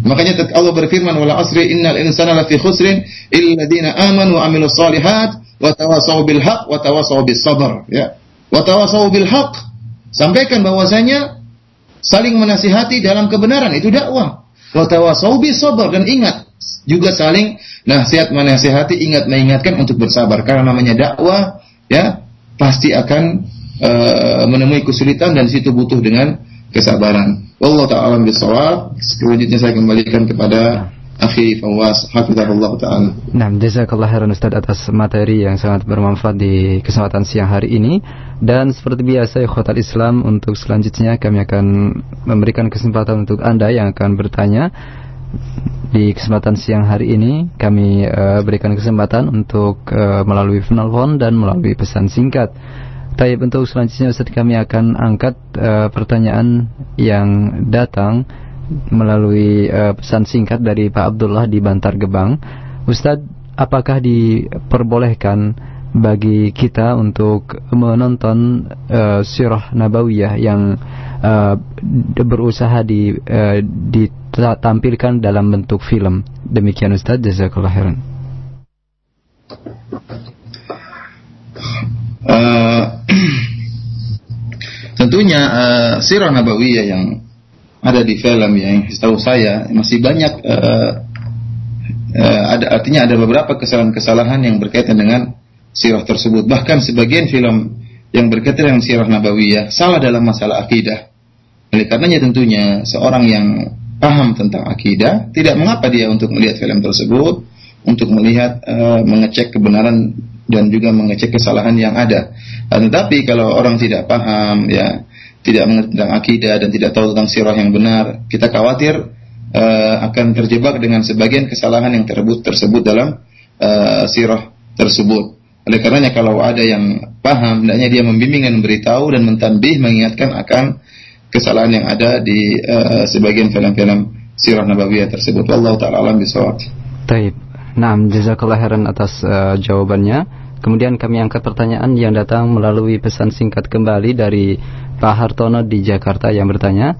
Makanya Allah berfirman wala asri innal insana lafi khusrin illa ladina amanu wa amilus solihat wa tawasaw bil haq wa tawasaw bis ya. Wa tawasaw bil haq. Sampaikan bahwasanya saling menasihati dalam kebenaran itu dakwah. Wa tawasaw bis sabr dan ingat juga saling nasihat menasihati ingat mengingatkan untuk bersabar karena namanya dakwah ya pasti akan uh, menemui kesulitan dan situ butuh dengan kesabaran. Allah taala bisawab. Selanjutnya saya kembalikan kepada Akhi Fawaz Hafizahullah Ta'ala. Nah, jazakallah khairan Ustaz atas materi yang sangat bermanfaat di kesempatan siang hari ini. Dan seperti biasa Khotal Islam untuk selanjutnya kami akan memberikan kesempatan untuk Anda yang akan bertanya. Di kesempatan siang hari ini kami uh, berikan kesempatan untuk uh, melalui penelpon dan melalui pesan singkat. Tapi untuk selanjutnya Ustaz kami akan angkat uh, pertanyaan yang datang melalui uh, pesan singkat dari Pak Abdullah di Bantar Gebang. Ustadz, apakah diperbolehkan bagi kita untuk menonton uh, sirah nabawiyah yang uh, berusaha di uh, ditampilkan dalam bentuk film. Demikian Ustaz, jazakallah khairan. Uh, tentunya uh, sirah nabawiyah yang ada di film ya, yang setahu saya masih banyak uh, uh, ada artinya ada beberapa kesalahan-kesalahan yang berkaitan dengan sirah tersebut. Bahkan sebagian film yang berkaitan dengan sirah nabawiyah salah dalam masalah akidah. Oleh karenanya tentunya seorang yang paham tentang akidah tidak mengapa dia untuk melihat film tersebut, untuk melihat uh, mengecek kebenaran dan juga mengecek kesalahan yang ada. Tetapi kalau orang tidak paham ya tidak mengerti tentang akidah dan tidak tahu tentang sirah yang benar, kita khawatir uh, akan terjebak dengan sebagian kesalahan yang tersebut tersebut dalam uh, sirah tersebut. Oleh karenanya kalau ada yang paham, hendaknya dia membimbing dan memberitahu dan mentanbih mengingatkan akan kesalahan yang ada di uh, sebagian film-film sirah nabawiyah tersebut. Wallahu taala alam bisawab. Taib. Nah, jazakallah khairan atas uh, jawabannya. Kemudian kami angkat pertanyaan yang datang melalui pesan singkat kembali dari Pak Hartono di Jakarta yang bertanya,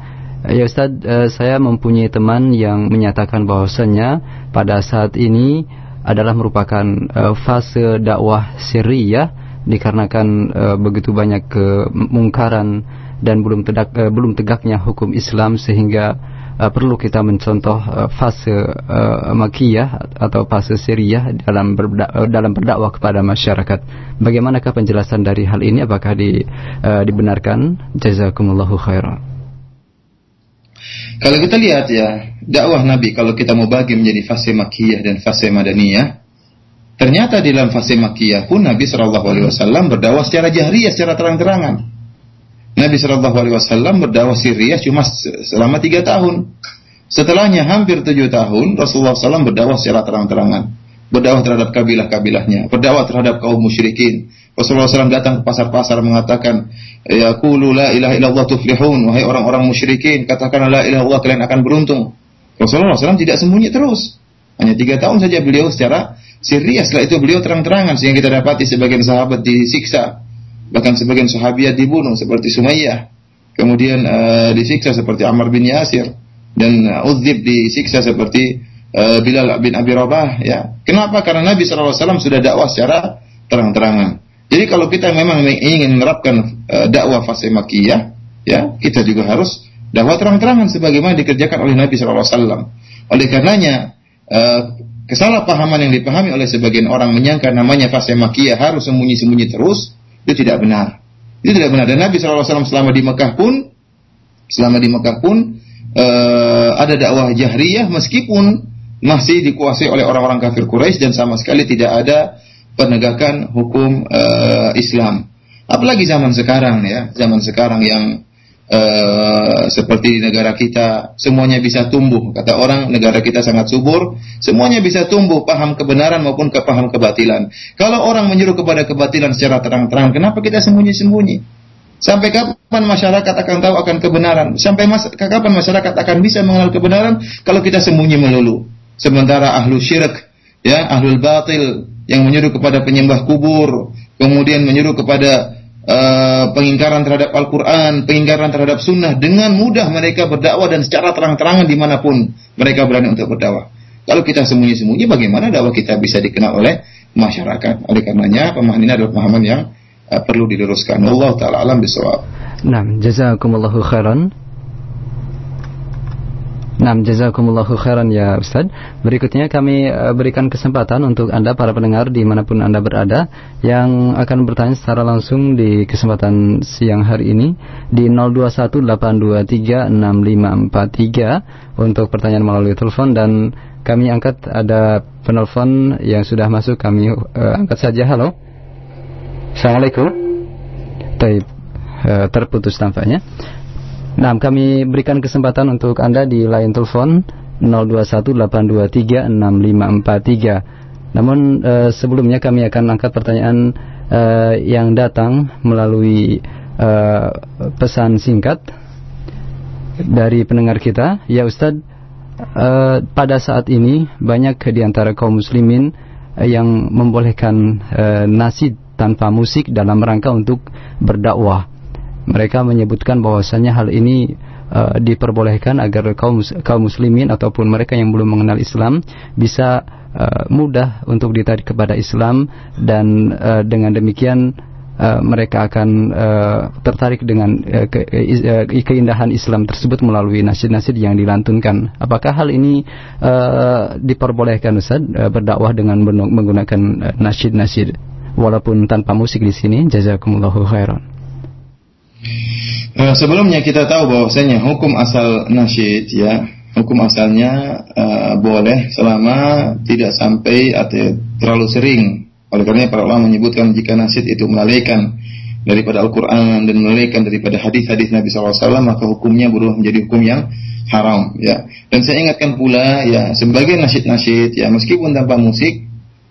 Ya Ustaz, uh, saya mempunyai teman yang menyatakan bahwasanya pada saat ini adalah merupakan uh, fase dakwah Syria dikarenakan uh, begitu banyak kemungkaran dan belum tegak, belum tegaknya hukum Islam sehingga uh, perlu kita mencontoh uh, fase uh, makiyah atau fase Syria dalam dalam berdakwah kepada masyarakat. Bagaimanakah penjelasan dari hal ini? Apakah di, uh, dibenarkan? Jazakumullahu khairan. Kalau kita lihat ya, dakwah Nabi kalau kita mau bagi menjadi fase makiyah dan fase madaniyah, ternyata di dalam fase makiyah pun Nabi Shallallahu Alaihi Wasallam berdakwah secara jahriyah, secara terang-terangan. Nabi Shallallahu Alaihi Wasallam berdakwah Syria cuma selama tiga tahun. Setelahnya hampir tujuh tahun Rasulullah SAW berdakwah secara terang-terangan, berdakwah terhadap kabilah-kabilahnya, berdakwah terhadap kaum musyrikin, Rasulullah SAW datang ke pasar-pasar mengatakan, Ya kulu la ilaha illallah tuflihun. Wahai orang-orang musyrikin, katakan la ilaha illallah kalian akan beruntung. Rasulullah SAW tidak sembunyi terus. Hanya tiga tahun saja beliau secara serius. Setelah itu beliau terang-terangan sehingga kita dapati sebagian sahabat disiksa, bahkan sebagian sahabiat dibunuh seperti Sumayyah. Kemudian uh, disiksa seperti Ammar bin Yasir dan uh, Udzib disiksa seperti uh, Bilal bin Abi Rabah ya. Kenapa? Karena Nabi SAW sudah dakwah secara terang-terangan. Jadi kalau kita memang ingin menerapkan uh, dakwah fase makiyah, ya kita juga harus dakwah terang-terangan sebagaimana dikerjakan oleh Nabi SAW. Oleh karenanya uh, kesalahpahaman yang dipahami oleh sebagian orang menyangka namanya fase makiyah harus sembunyi-sembunyi terus itu tidak benar. Itu tidak benar. Dan Nabi SAW selama di Mekah pun selama di Mekah pun uh, ada dakwah jahriyah meskipun masih dikuasai oleh orang-orang kafir Quraisy dan sama sekali tidak ada penegakan hukum uh, Islam. Apalagi zaman sekarang ya, zaman sekarang yang uh, seperti di negara kita semuanya bisa tumbuh. Kata orang negara kita sangat subur, semuanya bisa tumbuh paham kebenaran maupun kepaham kebatilan. Kalau orang menyuruh kepada kebatilan secara terang-terang, kenapa kita sembunyi-sembunyi? Sampai kapan masyarakat akan tahu akan kebenaran? Sampai mas kapan masyarakat akan bisa mengenal kebenaran kalau kita sembunyi melulu? Sementara ahlu syirik, ya, ahlul batil yang menyuruh kepada penyembah kubur, kemudian menyuruh kepada uh, pengingkaran terhadap Al-Quran, pengingkaran terhadap Sunnah, dengan mudah mereka berdakwah dan secara terang-terangan di mana pun mereka berani untuk berdakwah. Kalau kita sembunyi-sembunyi, bagaimana dakwah kita bisa dikenal oleh masyarakat? Oleh karenanya, pemahaman ini adalah pemahaman yang uh, perlu diluruskan. Allah taala alam bisawab. Nah, jazakumullahu khairan. Nah, jazakumullahu khairan ya Ustaz. Berikutnya kami uh, berikan kesempatan untuk Anda para pendengar di mana pun Anda berada yang akan bertanya secara langsung di kesempatan siang hari ini di 0218236543 untuk pertanyaan melalui telepon dan kami angkat ada penelpon yang sudah masuk kami uh, angkat saja. Halo. Assalamualaikum. Uh, terputus tampaknya. Nah, kami berikan kesempatan untuk Anda di line telepon 0218236543. Namun uh, sebelumnya kami akan angkat pertanyaan uh, yang datang melalui uh, pesan singkat dari pendengar kita. Ya Ustadz, uh, pada saat ini banyak di antara kaum muslimin uh, yang membolehkan uh, nasid tanpa musik dalam rangka untuk berdakwah. Mereka menyebutkan bahwasanya hal ini uh, diperbolehkan agar kaum kaum muslimin ataupun mereka yang belum mengenal Islam bisa uh, mudah untuk ditarik kepada Islam dan uh, dengan demikian uh, mereka akan uh, tertarik dengan uh, ke, uh, keindahan Islam tersebut melalui nasid-nasid yang dilantunkan. Apakah hal ini uh, diperbolehkan Ustaz uh, berdakwah dengan menggunakan uh, nasid-nasid? walaupun tanpa musik di sini jazakumullahu khairan. Uh, sebelumnya kita tahu bahwasanya hukum asal nasyid ya, hukum asalnya uh, boleh selama tidak sampai atau terlalu sering. Oleh karena para ulama menyebutkan jika nasyid itu melalaikan daripada Al-Quran dan melalaikan daripada hadis-hadis Nabi SAW maka hukumnya berubah menjadi hukum yang haram ya. Dan saya ingatkan pula ya sebagai nasyid-nasyid ya meskipun tanpa musik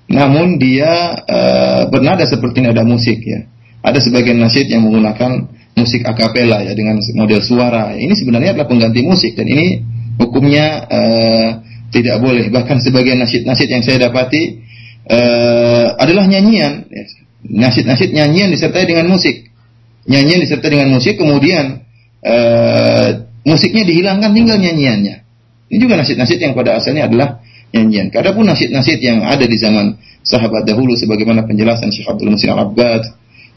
namun dia uh, bernada seperti nada musik ya. Ada sebagian nasyid yang menggunakan musik akapela ya dengan model suara. Ini sebenarnya adalah pengganti musik dan ini hukumnya uh, tidak boleh. Bahkan sebagian nasyid-nasyid yang saya dapati uh, adalah nyanyian. Ya. Nasyid-nasyid nyanyian disertai dengan musik. Nyanyian disertai dengan musik kemudian uh, musiknya dihilangkan tinggal nyanyiannya. Ini juga nasyid-nasyid yang pada asalnya adalah nyanyian. Adapun nasyid-nasyid yang ada di zaman sahabat dahulu sebagaimana penjelasan Syekh Abdul Musin Al-Abbad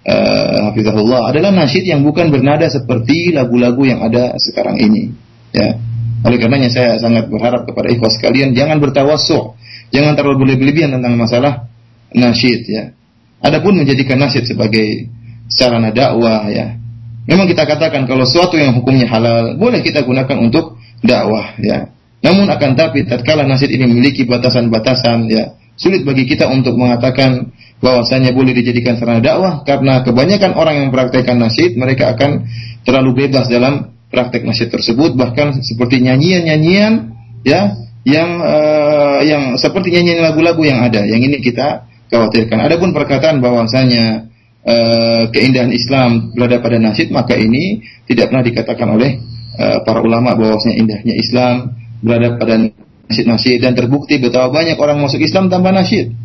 uh, hafizahullah adalah nasyid yang bukan bernada seperti lagu-lagu yang ada sekarang ini. Ya. Oleh karenanya saya sangat berharap kepada ikhwas sekalian jangan bertawassu, jangan terlalu berlebihan tentang masalah nasyid ya. Adapun menjadikan nasyid sebagai sarana dakwah ya. Memang kita katakan kalau suatu yang hukumnya halal boleh kita gunakan untuk dakwah ya. Namun akan tapi tatkala nasid ini memiliki batasan-batasan ya, sulit bagi kita untuk mengatakan bahwasanya boleh dijadikan sarana dakwah karena kebanyakan orang yang mempraktekkan nasid mereka akan terlalu bebas dalam praktek nasid tersebut bahkan seperti nyanyian-nyanyian ya yang uh, yang seperti nyanyian lagu-lagu yang ada yang ini kita khawatirkan. Adapun perkataan bahwasanya uh, keindahan Islam berada pada nasyid, maka ini tidak pernah dikatakan oleh uh, para ulama bahwasanya indahnya Islam berada pada nasyid-nasyid dan terbukti betapa banyak orang masuk Islam tanpa nasyid.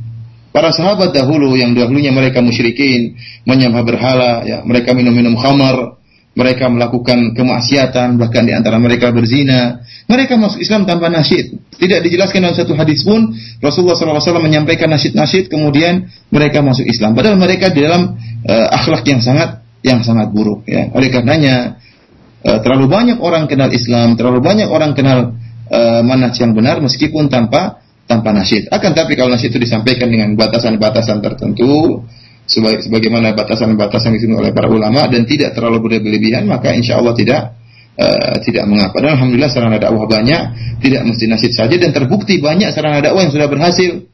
Para sahabat dahulu yang dahulunya mereka musyrikin, menyembah berhala, ya, mereka minum-minum khamar, mereka melakukan kemaksiatan, bahkan di antara mereka berzina. Mereka masuk Islam tanpa nasyid. Tidak dijelaskan dalam satu hadis pun Rasulullah SAW menyampaikan nasyid-nasyid kemudian mereka masuk Islam. Padahal mereka di dalam uh, akhlak yang sangat yang sangat buruk. Ya. Oleh karenanya uh, terlalu banyak orang kenal Islam, terlalu banyak orang kenal uh, yang benar meskipun tanpa tanpa nasyid. Akan tapi kalau nasyid itu disampaikan dengan batasan-batasan tertentu, sebagai, sebagaimana batasan-batasan di sini oleh para ulama dan tidak terlalu berlebihan, maka insya Allah tidak uh, tidak mengapa. Dan alhamdulillah sarana dakwah banyak, tidak mesti nasyid saja dan terbukti banyak sarana dakwah yang sudah berhasil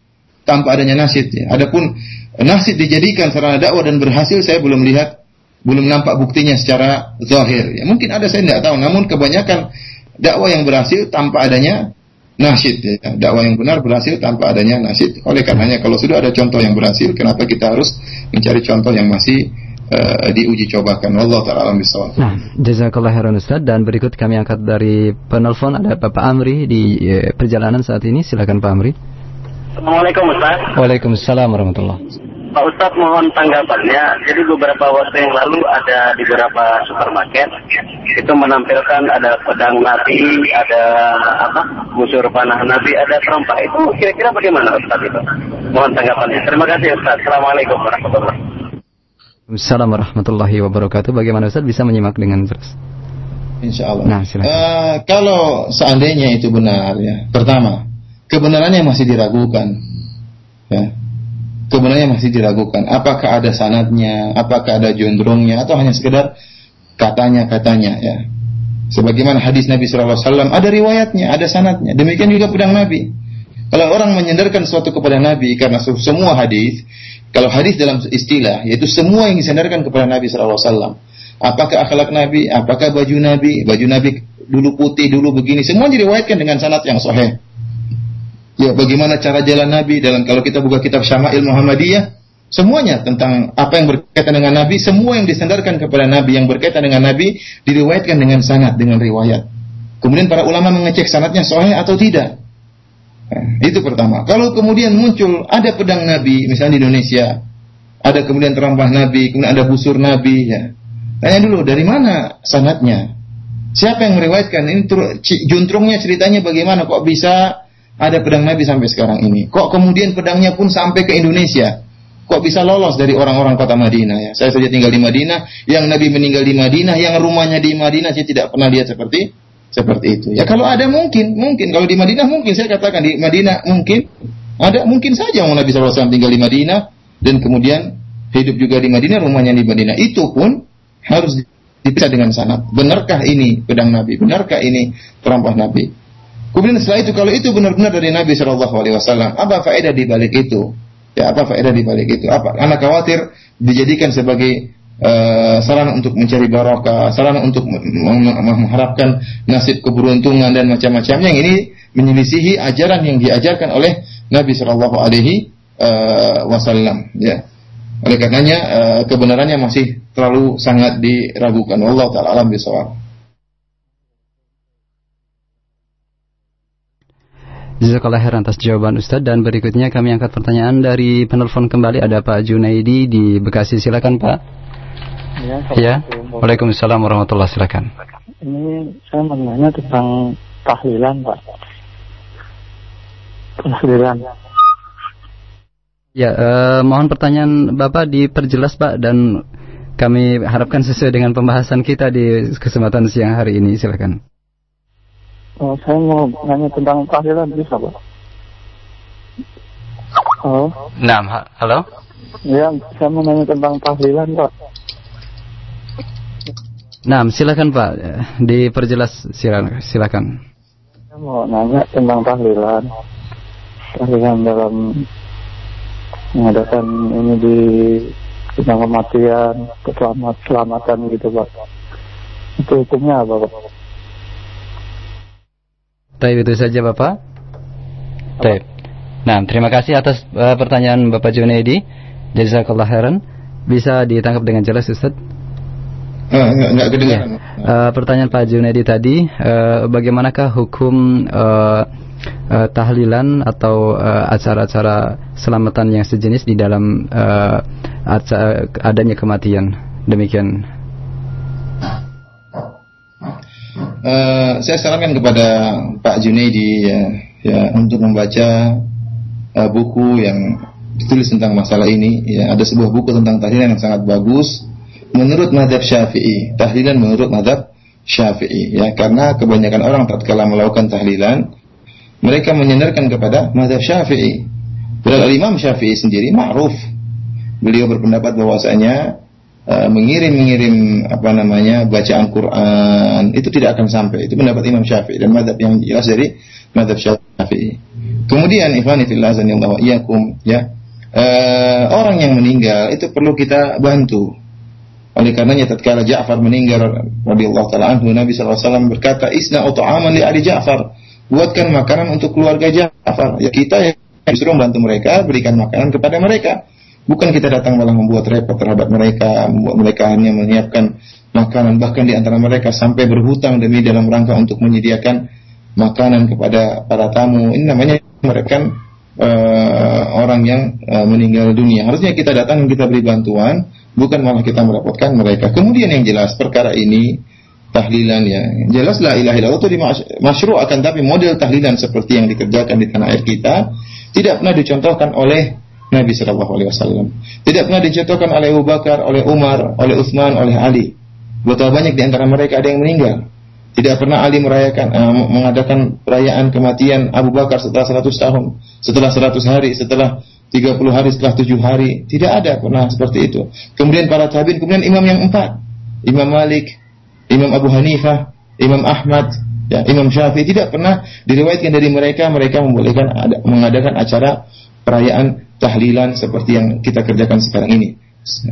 tanpa adanya nasyid. Ya. Adapun nasyid dijadikan sarana dakwah dan berhasil, saya belum lihat, belum nampak buktinya secara zahir. Ya, mungkin ada saya tidak tahu, namun kebanyakan dakwah yang berhasil tanpa adanya nasyid ya. dakwah yang benar berhasil tanpa adanya nasyid oleh karenanya kalau sudah ada contoh yang berhasil kenapa kita harus mencari contoh yang masih uh, diuji cobakan Allah taala alam bisawab. Nah, jazakallah khairan Ustaz dan berikut kami angkat dari penelpon ada Bapak Amri di uh, perjalanan saat ini silakan Pak Amri. Assalamualaikum Ustaz. Waalaikumsalam warahmatullahi Pak Ustadz mohon tanggapannya. Jadi beberapa waktu yang lalu ada di beberapa supermarket itu menampilkan ada pedang Nabi, ada apa busur panah Nabi, ada perompak. Itu kira-kira bagaimana Ustadz itu? Mohon tanggapannya. Terima kasih Ustadz. Assalamualaikum warahmatullahi wabarakatuh. Assalamualaikum warahmatullahi wabarakatuh. Bagaimana Ustadz bisa menyimak dengan jelas? Insya Allah. Nah, Uh, kalau seandainya itu benar ya, pertama kebenarannya masih diragukan. Ya, kebenarannya masih diragukan. Apakah ada sanatnya, apakah ada jondrongnya, atau hanya sekedar katanya-katanya ya. Sebagaimana hadis Nabi SAW, ada riwayatnya, ada sanatnya. Demikian juga pedang Nabi. Kalau orang menyandarkan sesuatu kepada Nabi karena semua hadis, kalau hadis dalam istilah, yaitu semua yang disandarkan kepada Nabi SAW. Apakah akhlak Nabi, apakah baju Nabi, baju Nabi dulu putih, dulu begini, semua diriwayatkan dengan sanat yang sahih. Ya, bagaimana cara jalan Nabi dalam kalau kita buka kitab Syama'il Muhammadiyah, semuanya tentang apa yang berkaitan dengan Nabi, semua yang disandarkan kepada Nabi yang berkaitan dengan Nabi diriwayatkan dengan sanad, dengan riwayat. Kemudian para ulama mengecek sanadnya sahih atau tidak. Nah, itu pertama. Kalau kemudian muncul ada pedang Nabi, misalnya di Indonesia, ada kemudian terompah Nabi, kemudian ada busur Nabi, ya. Tanya dulu dari mana sanatnya? Siapa yang meriwayatkan ini? Juntrungnya ceritanya bagaimana? Kok bisa ada pedang Nabi sampai sekarang ini. Kok kemudian pedangnya pun sampai ke Indonesia? Kok bisa lolos dari orang-orang kota Madinah ya? Saya saja tinggal di Madinah, yang Nabi meninggal di Madinah, yang rumahnya di Madinah saya tidak pernah lihat seperti seperti itu. Ya kalau ada mungkin, mungkin kalau di Madinah mungkin saya katakan di Madinah mungkin ada mungkin saja Nabi SAW tinggal di Madinah dan kemudian hidup juga di Madinah, rumahnya di Madinah. Itu pun harus dipisah dengan sanad. Benarkah ini pedang Nabi? Benarkah ini terampah Nabi? Kemudian setelah itu kalau itu benar-benar dari Nabi Shallallahu Alaihi Wasallam, apa faedah di balik itu? Ya apa faedah di balik itu? Apa? Anak khawatir dijadikan sebagai uh, sarana untuk mencari barokah, sarana untuk mengharapkan nasib keberuntungan dan macam-macamnya yang ini menyelisihi ajaran yang diajarkan oleh Nabi Shallallahu Alaihi eh, Wasallam. Ya. Oleh karenanya uh, kebenarannya masih terlalu sangat diragukan. Allah taala alam bisawab. Jazakallah khairan atas jawaban Ustadz dan berikutnya kami angkat pertanyaan dari penelpon kembali ada Pak Junaidi di Bekasi silakan Pak. Ya. ya. Waalaikumsalam warahmatullahi silakan. Ini saya mau nanya tentang tahlilan Pak. Tahlilan. Ya, eh, mohon pertanyaan Bapak diperjelas Pak dan kami harapkan sesuai dengan pembahasan kita di kesempatan siang hari ini silakan. Oh, saya mau nanya tentang tahlilan bisa, Pak? Halo? Nah, halo? Ya, saya mau nanya tentang tahlilan, Pak. Nah, silakan Pak, diperjelas silakan. Saya mau nanya tentang tahlilan. Tahlilan dalam mengadakan ini di tentang kematian, keselamatan gitu Pak. Itu hukumnya apa Pak? Baik itu saja Bapak. Baik. Nah, terima kasih atas uh, pertanyaan Bapak Junaidi. Jazakallah khairan. Bisa ditangkap dengan jelas Ustaz? Uh, enggak, enggak kedengaran. Uh, pertanyaan Pak Junaidi tadi, uh, bagaimanakah hukum uh, uh, tahlilan atau acara-acara uh, selamatan yang sejenis di dalam uh, adanya kematian? Demikian. Uh, saya sarankan kepada Pak Junaidi ya, ya untuk membaca uh, buku yang ditulis tentang masalah ini. Ya, ada sebuah buku tentang tahlilan yang sangat bagus menurut madhab syafi'i. Tahlilan menurut madhab syafi'i. Ya, karena kebanyakan orang tatkala melakukan tahlilan, mereka menyandarkan kepada madhab syafi'i. Padahal Imam Syafi'i sendiri ma'ruf. Beliau berpendapat bahwasanya uh, mengirim-mengirim apa namanya bacaan Quran itu tidak akan sampai. Itu pendapat Imam Syafi'i dan madhab yang jelas dari madhab Syafi'i. Kemudian ikhwani fillah wa iyyakum ya. Uh, orang yang meninggal itu perlu kita bantu oleh karenanya tatkala Ja'far meninggal radhiyallahu taala anhu Nabi SAW berkata, "Isna ut'aman li ali Ja'far." Buatkan makanan untuk keluarga Ja'far. Ya kita yang justru membantu mereka, berikan makanan kepada mereka. Bukan kita datang malah membuat repot terhadap mereka, membuat mereka hanya menyiapkan makanan bahkan di antara mereka sampai berhutang demi dalam rangka untuk menyediakan makanan kepada para tamu. Ini namanya mereka uh, orang yang uh, meninggal dunia. Harusnya kita datang dan kita beri bantuan bukan malah kita merepotkan mereka. Kemudian yang jelas perkara ini tahlilan ya. Jelas la ilaha illallah itu masyru' akan tapi model tahlilan seperti yang dikerjakan di tanah air kita tidak pernah dicontohkan oleh Nabi Shallallahu Alaihi Wasallam. Tidak pernah dicontohkan oleh Abu Bakar, oleh Umar, oleh Utsman, oleh Ali. Betapa banyak di antara mereka ada yang meninggal. Tidak pernah Ali merayakan uh, mengadakan perayaan kematian Abu Bakar setelah 100 tahun, setelah 100 hari, setelah 30 hari setelah 7 hari. Tidak ada pernah seperti itu. Kemudian para tabi'in, kemudian imam yang empat. Imam Malik, Imam Abu Hanifah, Imam Ahmad, ya, Imam Syafi'i tidak pernah diriwayatkan dari mereka mereka membolehkan ada, mengadakan acara perayaan tahlilan seperti yang kita kerjakan sekarang ini.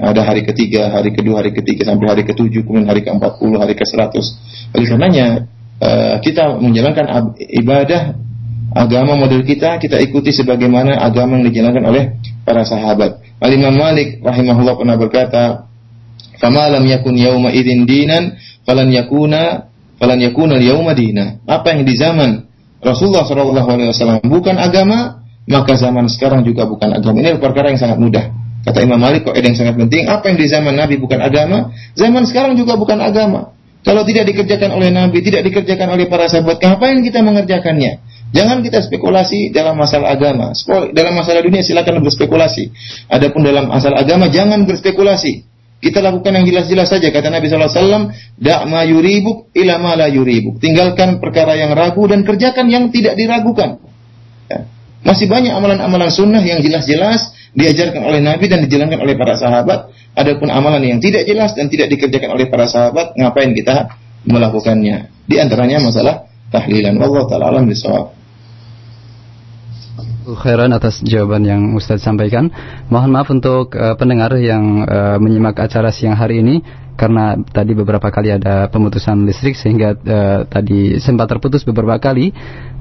Ada hari ketiga, hari kedua, hari ketiga sampai hari ketujuh, kemudian hari ke-40, hari ke-100. Oleh karenanya uh, kita menjalankan ibadah agama model kita kita ikuti sebagaimana agama yang dijalankan oleh para sahabat. Al Imam Malik rahimahullah pernah berkata, "Fama lam yakun yauma idzin dinan, falan yakuna falan yakuna yauma dina." Apa yang di zaman Rasulullah wasallam bukan agama, maka zaman sekarang juga bukan agama. Ini perkara yang sangat mudah. Kata Imam Malik kok ada yang sangat penting, apa yang di zaman Nabi bukan agama, zaman sekarang juga bukan agama. Kalau tidak dikerjakan oleh Nabi, tidak dikerjakan oleh para sahabat, ngapain kita mengerjakannya? Jangan kita spekulasi dalam masalah agama. Dalam masalah dunia silakan berspekulasi. Adapun dalam masalah agama jangan berspekulasi. Kita lakukan yang jelas-jelas saja kata Nabi SAW, ma yuribuk ila ma yuribuk. Tinggalkan perkara yang ragu dan kerjakan yang tidak diragukan. Ya. Masih banyak amalan-amalan sunnah yang jelas-jelas diajarkan oleh Nabi dan dijalankan oleh para sahabat. Adapun amalan yang tidak jelas dan tidak dikerjakan oleh para sahabat, ngapain kita melakukannya? Di antaranya masalah tahlilan. Allah taala alam bisawab khairan atas jawaban yang Ustadz sampaikan. Mohon maaf untuk uh, pendengar yang uh, menyimak acara siang hari ini karena tadi beberapa kali ada pemutusan listrik sehingga uh, tadi sempat terputus beberapa kali.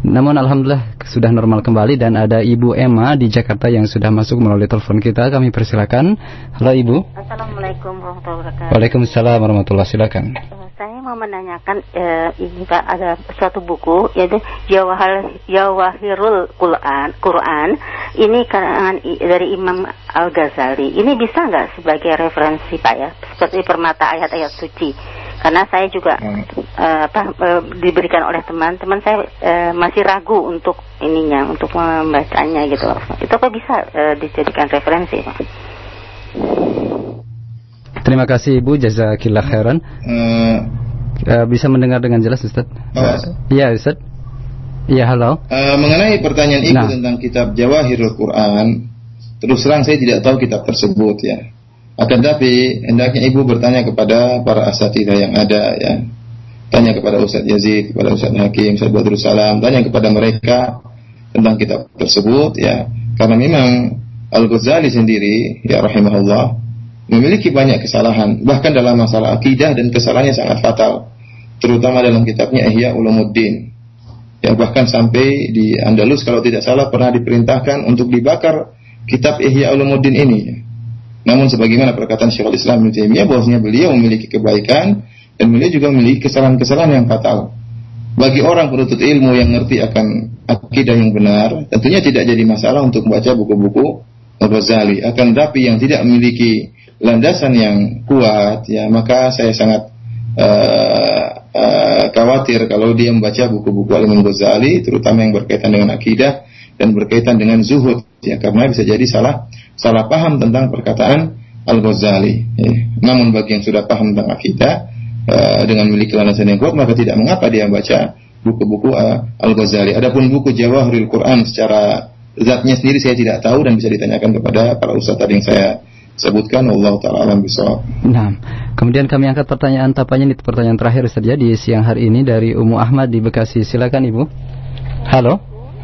Namun alhamdulillah sudah normal kembali dan ada Ibu Emma di Jakarta yang sudah masuk melalui telepon kita. Kami persilakan. Halo Ibu. Assalamualaikum warahmatullahi wabarakatuh. Waalaikumsalam warahmatullahi wabarakatuh. Saya mau menanyakan eh, ini Pak ada suatu buku yaitu Jawahir Jawahirul Quran Quran ini karangan dari Imam Al Ghazali. Ini bisa nggak sebagai referensi Pak ya seperti permata ayat-ayat suci? Karena saya juga hmm. uh, apa uh, diberikan oleh teman-teman saya uh, masih ragu untuk ininya untuk membacanya gitu. Itu apa bisa uh, dijadikan referensi Pak? Terima kasih Ibu, jazakillah khairan. Uh, uh, bisa mendengar dengan jelas Ustaz? Iya uh, Ustaz. Iya halo. Uh, mengenai pertanyaan Ibu nah. tentang kitab Jawahirul Quran, terus terang saya tidak tahu kitab tersebut ya. Akan tapi hendaknya Ibu bertanya kepada para asatidah yang ada ya. Tanya kepada Ustaz Yazid, kepada Ustaz Hakim, Ustaz Badrul Salam, tanya kepada mereka tentang kitab tersebut ya. Karena memang Al-Ghazali sendiri ya rahimahullah memiliki banyak kesalahan, bahkan dalam masalah akidah dan kesalahannya sangat fatal, terutama dalam kitabnya Ihya Ulumuddin. Ya bahkan sampai di Andalus kalau tidak salah pernah diperintahkan untuk dibakar kitab Ihya Ulumuddin ini. Namun sebagaimana perkataan Syekhul Islam Ibnu Taimiyah bahwasanya beliau memiliki kebaikan dan beliau juga memiliki kesalahan-kesalahan yang fatal. Bagi orang penuntut ilmu yang ngerti akan akidah yang benar, tentunya tidak jadi masalah untuk membaca buku-buku Al-Ghazali. Akan tapi yang tidak memiliki landasan yang kuat, ya maka saya sangat uh, uh, khawatir kalau dia membaca buku-buku Al-Imam Ghazali, terutama yang berkaitan dengan akidah dan berkaitan dengan zuhud, ya karena bisa jadi salah salah paham tentang perkataan Al-Ghazali. Ya. Namun bagi yang sudah paham tentang akidah uh, dengan memiliki landasan yang kuat, maka tidak mengapa dia membaca buku-buku uh, Al-Ghazali. Adapun buku Jawahirul Quran secara zatnya sendiri saya tidak tahu dan bisa ditanyakan kepada para ustaz tadi yang saya sebutkan Allah taala alam bisawab. Nah, kemudian kami angkat pertanyaan tapanya ini pertanyaan terakhir saja di siang hari ini dari Umu Ahmad di Bekasi. Silakan Ibu. Halo.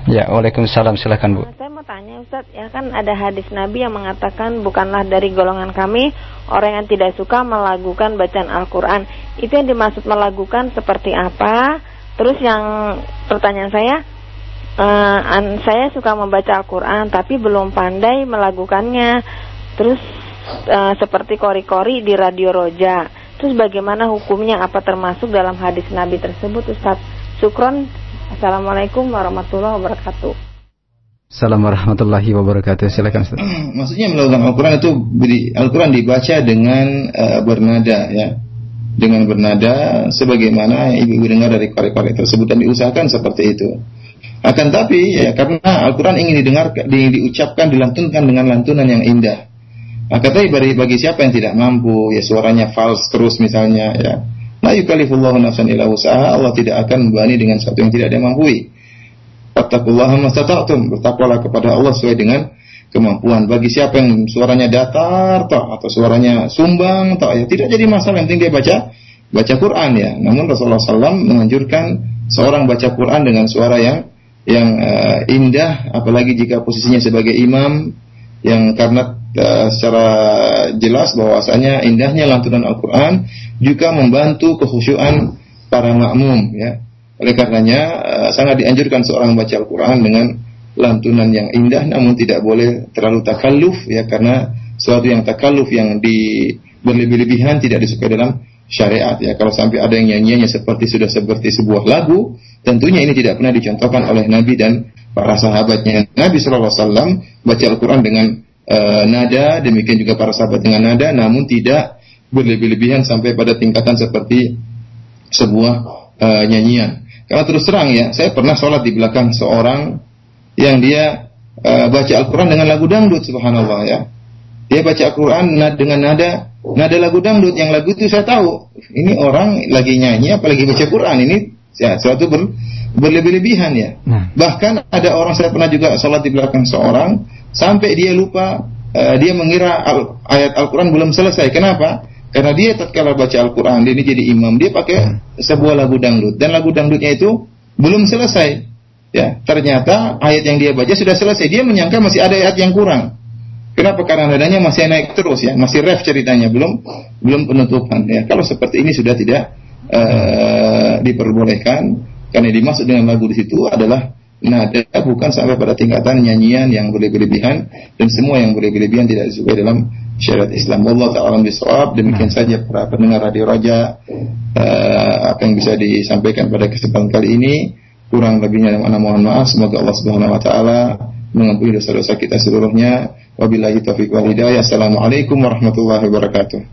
Ya, Waalaikumsalam. Silakan Bu. Saya mau tanya Ustaz, ya kan ada hadis Nabi yang mengatakan bukanlah dari golongan kami orang yang tidak suka melakukan bacaan Al-Qur'an. Itu yang dimaksud melakukan seperti apa? Terus yang pertanyaan saya, uh, saya suka membaca Al-Quran tapi belum pandai melakukannya. Terus uh, seperti kori-kori di Radio Roja. Terus bagaimana hukumnya? Apa termasuk dalam hadis Nabi tersebut, Ustaz? Sukron. Assalamualaikum warahmatullahi wabarakatuh. Assalamualaikum warahmatullahi wabarakatuh. Silakan Ustaz. Maksudnya melakukan Al-Quran itu Al-Quran dibaca dengan uh, bernada ya dengan bernada sebagaimana ibu-ibu dengar dari korek-korek tersebut dan diusahakan seperti itu. Akan tapi ya karena Al-Qur'an ingin didengar di, diucapkan dilantunkan dengan lantunan yang indah. Akan tapi bagi, bagi siapa yang tidak mampu ya suaranya fals terus misalnya ya. La yukallifullahu nafsan illa usaha Allah tidak akan membebani dengan sesuatu yang tidak dia mampu. Fattaqullaha mastata'tum. Bertakwalah kepada Allah sesuai dengan kemampuan. Bagi siapa yang suaranya datar toh atau suaranya sumbang toh ya tidak jadi masalah yang penting dia baca baca Quran ya. Namun Rasulullah SAW menganjurkan seorang baca Quran dengan suara yang yang uh, indah, apalagi jika posisinya sebagai imam yang karena secara jelas bahwasanya indahnya lantunan Al-Quran juga membantu kekhusyuan para makmum ya. Oleh karenanya uh, sangat dianjurkan seorang baca Al-Quran dengan lantunan yang indah namun tidak boleh terlalu takalluf ya karena suatu yang takalluf yang di berlebih-lebihan tidak disukai dalam syariat ya. Kalau sampai ada yang nyanyiannya seperti sudah seperti sebuah lagu, tentunya ini tidak pernah dicontohkan oleh Nabi dan para sahabatnya. Nabi SAW baca Al-Quran dengan uh, nada, demikian juga para sahabat dengan nada, namun tidak berlebih-lebihan sampai pada tingkatan seperti sebuah uh, nyanyian. Karena terus terang ya, saya pernah sholat di belakang seorang yang dia uh, baca Al-Quran dengan lagu dangdut, subhanallah ya. Dia baca Al-Quran dengan nada nada lagu dangdut. Yang lagu itu saya tahu. Ini orang lagi nyanyi apalagi baca Quran. Ini ya, suatu ber, berlebih-lebihan ya. Nah. Bahkan ada orang saya pernah juga sholat di belakang seorang sampai dia lupa uh, dia mengira al, ayat Al-Quran belum selesai. Kenapa? Karena dia tatkala baca Al-Quran, dia ini jadi imam, dia pakai hmm. sebuah lagu dangdut dan lagu dangdutnya itu belum selesai. Ya, ternyata ayat yang dia baca sudah selesai. Dia menyangka masih ada ayat yang kurang. Kenapa? Karena nadanya masih naik terus ya, masih ref ceritanya, belum belum penutupan ya. Kalau seperti ini sudah tidak uh, diperbolehkan karena dimaksud dengan lagu di situ adalah nada bukan sampai pada tingkatan nyanyian yang berlebihan dan semua yang berlebihan tidak disukai dalam syariat Islam. Allah taala bisawab. Demikian saja para pendengar Radio Raja uh, apa yang bisa disampaikan pada kesempatan kali ini. Kurang lebihnya mohon maaf. Semoga Allah Subhanahu wa taala mengampuni dosa-dosa kita seluruhnya. Wabillahi taufiq wal hidayah. Assalamualaikum warahmatullahi wabarakatuh.